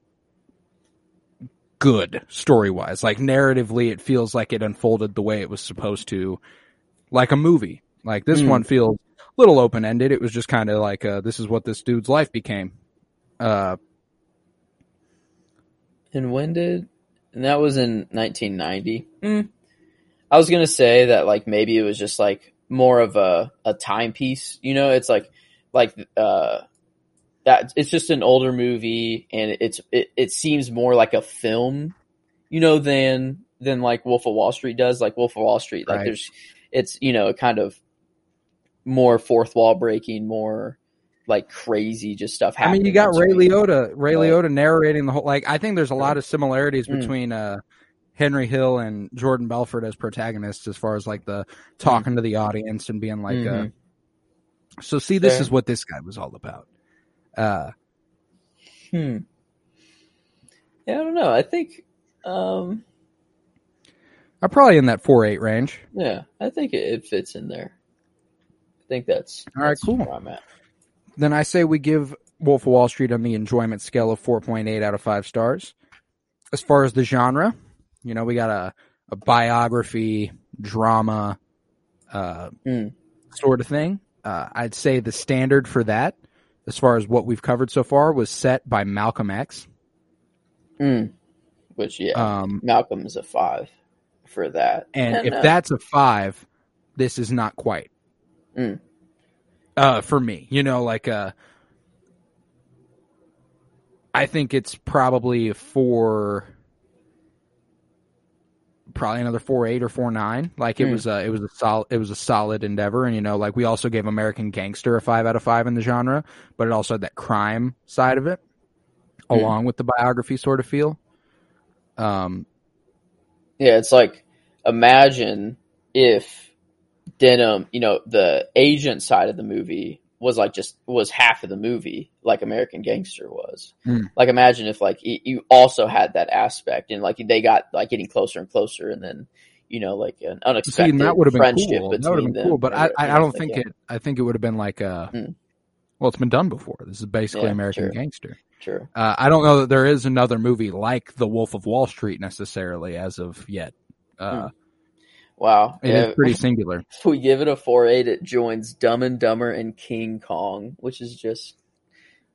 good story wise. Like narratively, it feels like it unfolded the way it was supposed to, like a movie. Like this Mm. one feels a little open ended. It was just kind of like, uh, this is what this dude's life became. Uh, And when did? And that was in 1990. Mm. I was gonna say that like maybe it was just like more of a a timepiece. You know, it's like like uh that it's just an older movie, and it's it, it seems more like a film, you know, than than like Wolf of Wall Street does. Like Wolf of Wall Street, like Right. there's it's you know kind of more fourth wall breaking, more like crazy just stuff I mean, you got Ray. Liotta, Ray Right. Liotta narrating the whole. Like, I think there's a lot of similarities Mm. between uh, Henry Hill and Jordan Belfort as protagonists, as far as like the talking to the audience and being like, Mhm. uh, "So, see, this Fair. is what this guy was all about." Uh, Hmm. Yeah, I don't know. I think, um, I'm probably in that four eight range. yeah, I think it, it fits in there. I think that's All right, that's cool. Where I'm at. Then I say we give Wolf of Wall Street on the enjoyment scale of 4.8 out of five stars. As far as the genre, you know, we got a, a biography, drama, uh, Mm. sort of thing. Uh, I'd say the standard for that, as far as what we've covered so far, was set by Malcolm X. Mm. Which, yeah, Um, Malcolm is a five for that. and if uh, that's a five, this is not quite. Mm. Uh, for me, you know, like, uh, I think it's probably a four, probably another four eight or four nine. Like it Mm. was a, it was a solid, it was a solid endeavor. And you know, like we also gave American Gangster a five out of five in the genre, but it also had that crime side of it, Mm. along with the biography sort of feel. Um, yeah, it's like imagine if Denham, you know, the agent side of the movie was like just was half of the movie, like American Gangster was. Mm. Like imagine if like y- you also had that aspect, and like they got like getting closer and closer, and then you know like an unexpected and that would have been friendship cool. That would have been cool, but I, I, I don't think like, it. I think it would have been like a. Mm. Well, it's been done before. This is basically Yeah, American sure. Gangster. True. Uh, I don't know that there is another movie like The Wolf of Wall Street necessarily as of yet. Uh, Wow. It is Yeah, pretty <laughs> singular. if we give it a four eight, it joins Dumb and Dumber and King Kong, which is just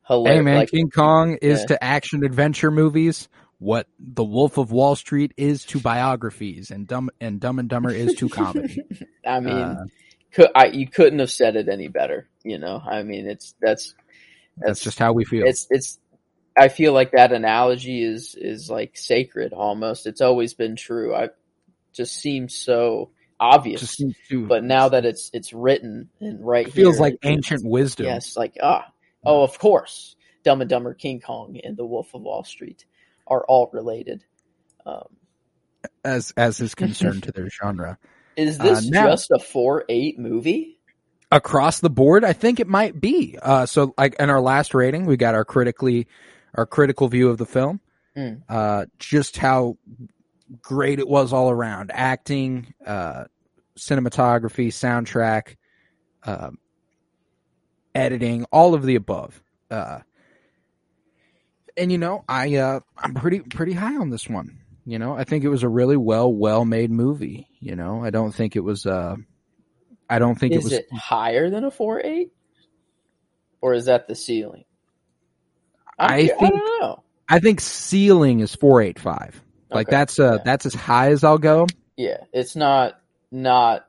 hilarious. Hey man, like, King Kong is to action adventure movies what The Wolf of Wall Street is to biographies, and Dumb and Dumb and Dumber is to comedy. <laughs> I mean, Uh, could, I, you couldn't have said it any better. You know, I mean, it's that's that's just how we feel. it's it's. I feel like that analogy is is like sacred almost. It's always been true. I just seems so obvious, seems to- but now that it's it's written and right it feels here, like ancient wisdom. Yes, like ah, oh, of course, Dumb and Dumber, King Kong, and The Wolf of Wall Street are all related. Um, as as is concerned <laughs> to their genre. is Uh, this now- just a four eight movie? across the board i think it might be uh so like in our last rating we got our critically our critical view of the film Mm. uh just how great it was all around acting uh cinematography soundtrack um editing all of the above uh and you know i uh i'm pretty pretty high on this one You know, I think it was a really well, well made movie. You know, I don't think it was. Uh, I don't think Is it was. it higher than a four eight, or is that the ceiling? I'm I cu- I think- don't know. I think ceiling is four eight five. Like Okay, that's uh yeah. that's as high as I'll go. Yeah, it's not not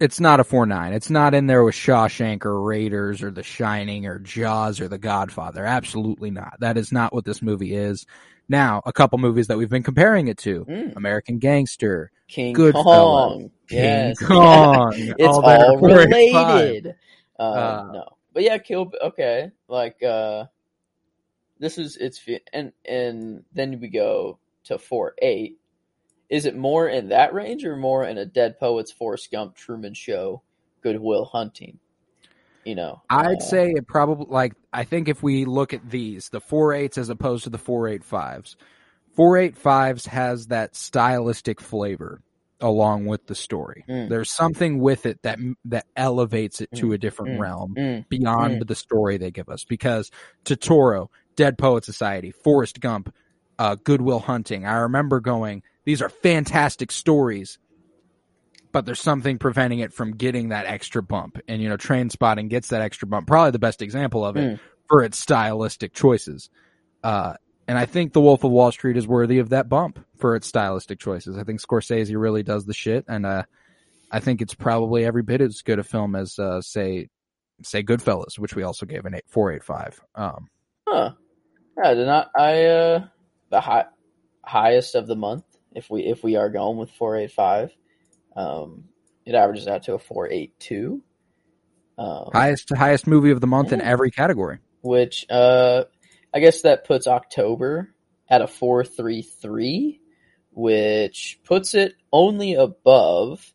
It's not a four nine. It's not in there with Shawshank or Raiders or The Shining or Jaws or The Godfather. Absolutely not. That is not what this movie is. Now, a couple movies that we've been comparing it to: mm, American Gangster, King Goodfellas, Kong. King yes. <laughs> Kong. it's all all, that are 485. related. Um, Uh, no, but yeah, Kill. Okay, like uh, this is it's and and then we go to four eight. Is it more in that range or more in a Dead Poets, Forrest Gump, Truman Show, Good Will Hunting? You know, I'd uh, say it probably like I think if we look at these, the four eights as opposed to the four eight fives, four eight fives has that stylistic flavor along with the story. Mm. There's something with it that that elevates it to a different Mm. realm mm, beyond the story they give us. Because Totoro, Dead Poet Society, Forrest Gump, uh, Good Will Hunting, I remember going, these are fantastic stories. But there's something preventing it from getting that extra bump. And, you know, Trainspotting gets that extra bump. Probably the best example of it Mm. for its stylistic choices. Uh, and I think The Wolf of Wall Street is worthy of that bump for its stylistic choices. I think Scorsese really does the shit. And, uh, I think it's probably every bit as good a film as, uh, say, say Goodfellas, which we also gave an eight four eight five. Um, huh. Yeah, I did not. I uh, the high, highest of the month. If we if we are going with four eight five, um, it averages out to a four eight two. Um, highest highest movie of the month in every category. which uh, I guess that puts October at a four three three, which puts it only above.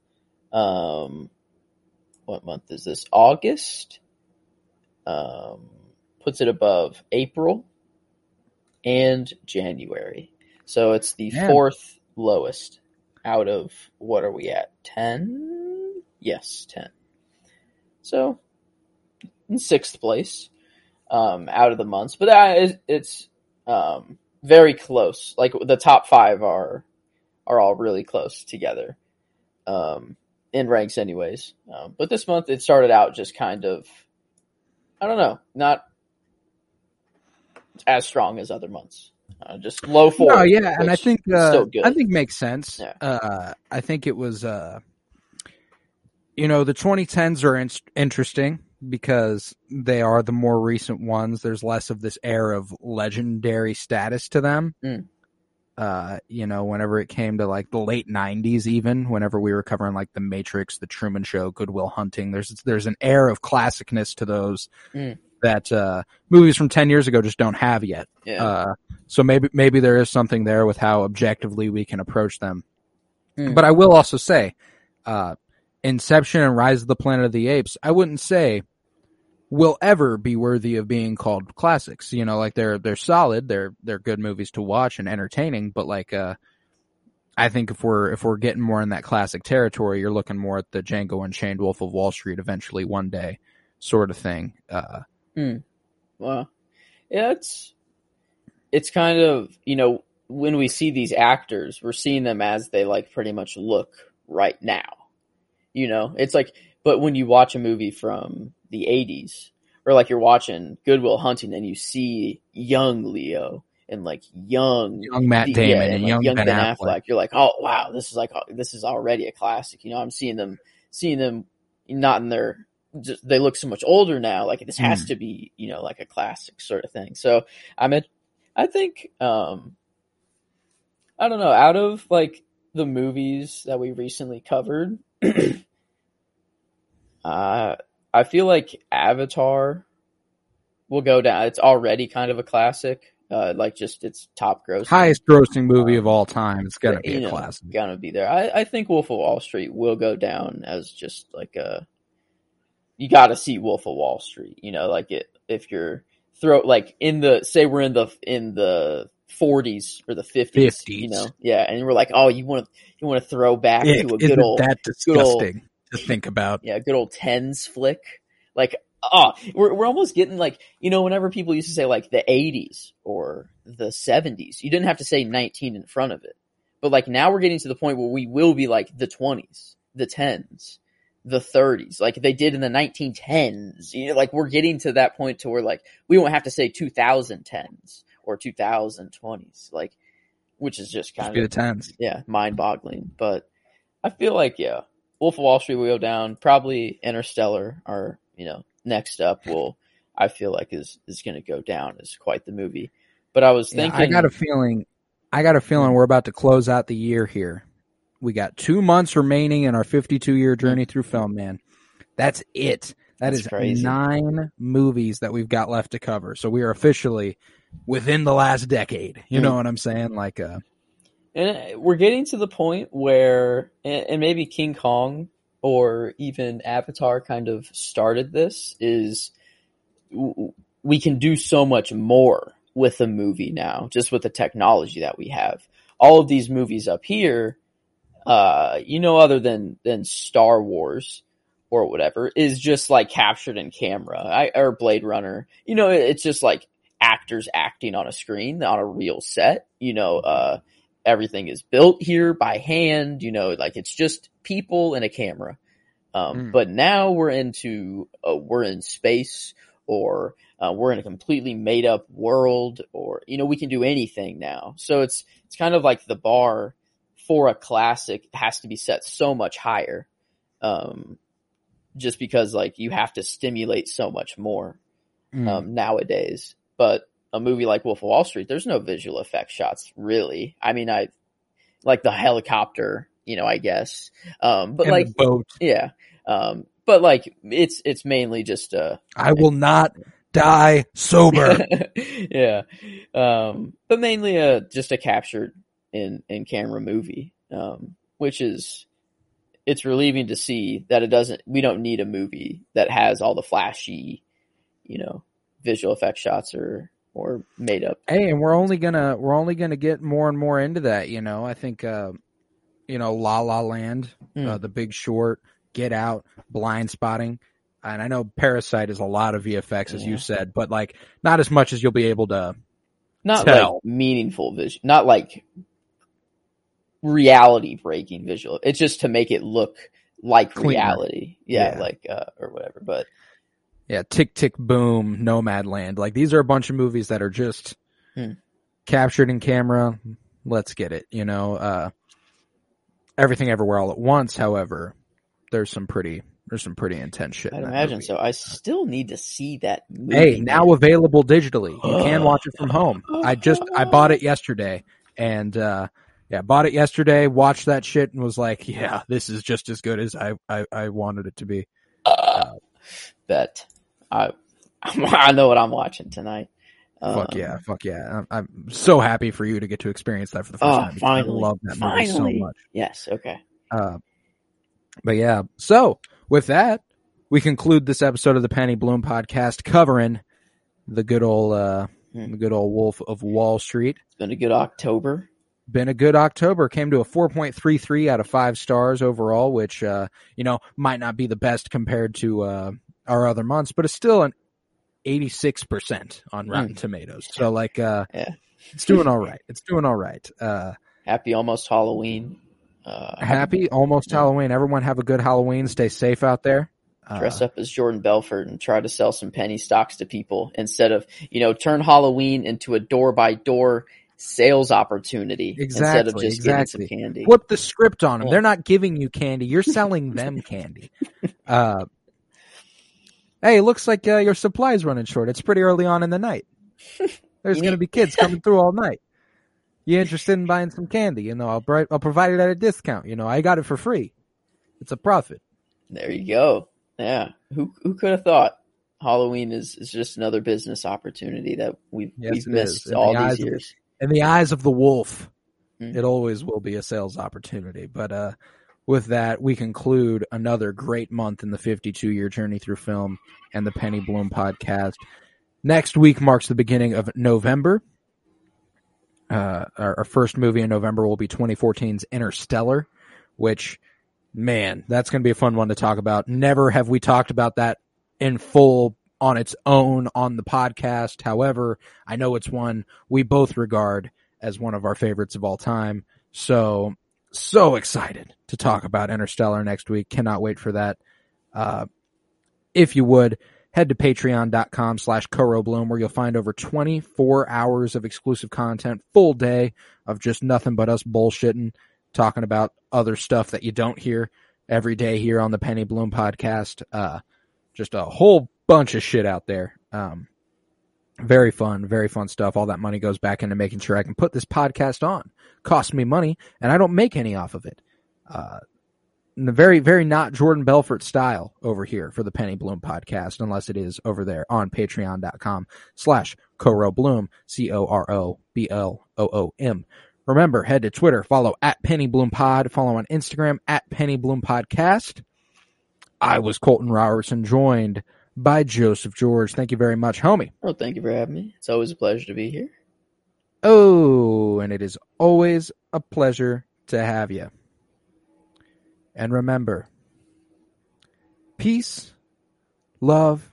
Um, what month is this? August. Um, puts it above April and January. So it's the Man. fourth lowest out of what are we at? Ten? Yes, ten. So in sixth place um, out of the months, but is it's um, very close. Like the top five are are all really close together um, in ranks, anyways. Um, but this month it started out just kind of I don't know, not as strong as other months. Uh, just low four. No, yeah, and I think uh. I think makes sense. Yeah. Uh, I think it was, uh, you know, the 2010s are in- interesting because they are the more recent ones. There's less of this air of legendary status to them. Mm. Uh, you know, whenever it came to like the late 90s, even whenever we were covering like The Matrix, The Truman Show, Good Will Hunting, there's there's an air of classicness to those Mm. That uh, movies from 10 years ago just don't have yet. yeah. Uh, so maybe maybe there is something there with how objectively we can approach them. Hmm. But I will also say, uh, Inception and Rise of the Planet of the Apes, I wouldn't say will ever be worthy of being called classics. You know, like they're they're solid, they're they're good movies to watch and entertaining, but like uh I think if we're if we're getting more in that classic territory, you're looking more at the Django Unchained Wolf of Wall Street eventually one day sort of thing. Uh Hmm. Well, yeah, it's it's kind of you know when we see these actors, we're seeing them as they like pretty much look right now. You know, it's like, but when you watch a movie from the '80s, or like you're watching Good Will Hunting, and you see young Leo and like young young Matt yeah, Damon and, like young, Ben, Affleck. You're like, oh wow, this is like this is already a classic. You know, I'm seeing them, seeing them not in their, just, they look so much older now. Like this has Hmm. to be, you know, like a classic sort of thing. So I'm at, I think, um, I don't know, out of like the movies that we recently covered, <clears throat> uh, I feel like Avatar will go down. It's already kind of a classic. Uh, like just its top gross highest grossing movie of all time. It's gonna be a know, classic. Gonna be there. I, I think Wolf of Wall Street will go down as just like a. You got to see Wolf of Wall Street. You know, like it if you're throw like in the say we're in the in the 40s or the 50s. You know, yeah, and we're like, oh, you want to you want to throw back to a good old that good old- disgusting to think about? yeah, good old tens flick. Like, oh, we're we're almost getting like you know, whenever people used to say like the '80s or the '70s, you didn't have to say 19 in front of it. But like now we're getting to the point where we will be like the 20s, the 10s, the 30s, like they did in the 1910s. You know, like we're getting to that point to where like we won't have to say 2010s or 2020s, like which is just kind the of tens. yeah, mind boggling. But I feel like yeah, Wolf of Wall Street will go down. Probably Interstellar, or you know, next up will I feel like is is going to go down as quite the movie. But I was Yeah, thinking, I got a feeling. I got a feeling we're about to close out the year here. We got two months remaining in our 52 year journey through film, man. That's it. That That's is crazy. nine movies that we've got left to cover. So we are officially within the last decade. You Mm. know what I'm saying? Like, uh, and we're getting to the point where, and and maybe King Kong or even Avatar kind of started this. Is we can do so much more with a movie now, just with the technology that we have. All of these movies up here, uh, you know, other than than Star Wars or whatever, is just like captured in camera. I, or Blade Runner. You know, it's just like actors acting on a screen on a real set. You know, uh, everything is built here by hand. You know, like it's just people and a camera. Um, Mm. But now we're into uh, we're in space or uh, we're in a completely made up world or you know we can do anything now. So it's it's kind of like the bar for a classic has to be set so much higher. Um, just because like you have to stimulate so much more mm. um, nowadays. But a movie like Wolf of Wall Street, there's no visual effect shots really. I mean, I like the helicopter, you know, I guess. Um, but And like, boat. yeah. Um, but like, it's it's mainly just uh, I will not die sober. <laughs> yeah. Um, but mainly a just a captured in in camera movie, um, which is it's relieving to see that it doesn't. We don't need a movie that has all the flashy, you know, visual effect shots or or made up. Hey, and we're only gonna we're only gonna get more and more into that. You know, I think uh, you know La La Land, uh, Mm. The Big Short, Get Out, Blindspotting, and I know Parasite is a lot of VFX as Yeah. you said, but like not as much as you'll be able to. Not Tell. like meaningful vision, not like reality breaking visual. It's just to make it look like Cleaner. reality. Yeah, Yeah. like uh, or whatever. But Yeah, Tick Tick Boom, Nomadland, like these are a bunch of movies that are just Hmm. captured in camera. Let's get it, you know. Uh, Everything Everywhere All at Once, however, there's some pretty there's some pretty intense shit. I'd imagine movie. so. I still need to see that movie. Hey, now available digitally. You can <gasps> watch it from home. I just I bought it yesterday and uh yeah, bought it yesterday, watched that shit and was like, yeah, this is just as good as I I, I wanted it to be. Uh, bet I <laughs> I know what I'm watching tonight. fuck Um, yeah, fuck yeah. I'm, I'm so happy for you to get to experience that for the first Oh, time. finally. I love that movie so much. Yes. Okay. Uh, but yeah, so with that, we conclude this episode of the Penny Bloom podcast covering the good old uh Hmm. the good old Wolf of Wall Street. It's been a good October. Been a good October. Came to a 4.33 out of five stars overall, which, uh, you know, might not be the best compared to, uh, our other months, but it's still an 86% on Rotten Tomatoes. So like, uh, Yeah. it's doing all <laughs> right. It's doing all right. Uh, Happy almost Halloween. Uh, happy almost Halloween. Everyone have a good Halloween. Stay safe out there. Uh, dress up as Jordan Belfort and try to sell some penny stocks to people instead of you know turn Halloween into a door by door sales opportunity instead of Exactly, just getting exactly. some candy. flip the script on them. Yeah. They're not giving you candy. You're selling them <laughs> candy. Uh, hey, it looks like uh, your supply's running short. It's pretty early on in the night. There's going to be <laughs> kids coming through all night. You interested in buying some candy? You know, I'll, bri- I'll provide it at a discount. You know, I got it for free. It's a profit. There you go. Yeah, who who could have thought Halloween is, is just another business opportunity that we've Yes, we've missed all the these of- years. In the eyes of the wolf, Mhm. it always will be a sales opportunity. But uh, with that, we conclude another great month in the 52 year journey through film and the Penny Bloom podcast. Next week marks the beginning of November. Uh, our, our first movie in November will be 2014's Interstellar, which, man, that's going to be a fun one to talk about. Never have we talked about that in full on its own on the podcast. However, I know it's one we both regard as one of our favorites of all time. So, so excited to talk about Interstellar next week. Cannot wait for that. Uh, if you would, head to patreon.com slash Bloom where you'll find over 24 hours of exclusive content, full day of just nothing but us bullshitting, talking about other stuff that you don't hear every day here on the Penny Bloom podcast. Uh, just a whole bunch of shit out there. Um, very fun, very fun stuff. All that money goes back into making sure I can put this podcast on. Costs me money, and I don't make any off of it. Uh, the very, very not Jordan Belfort style over here for the Penny Bloom podcast, unless it is over there on patreon.com slash Coro Bloom, C O R O B L O O M. Remember, head to Twitter, follow at Penny Bloom Pod, follow on Instagram at Penny Bloom Podcast. I was Colton Robertson, joined by Joseph George. Thank you very much, homie. Oh, thank you for having me. It's always a pleasure to be here. Oh, and it is always a pleasure to have you. And remember, peace, love,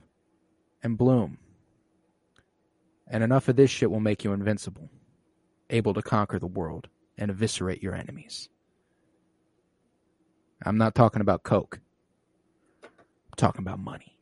and bloom. And enough of this shit will make you invincible, able to conquer the world and eviscerate your enemies. I'm not talking about Coke. I'm talking about money.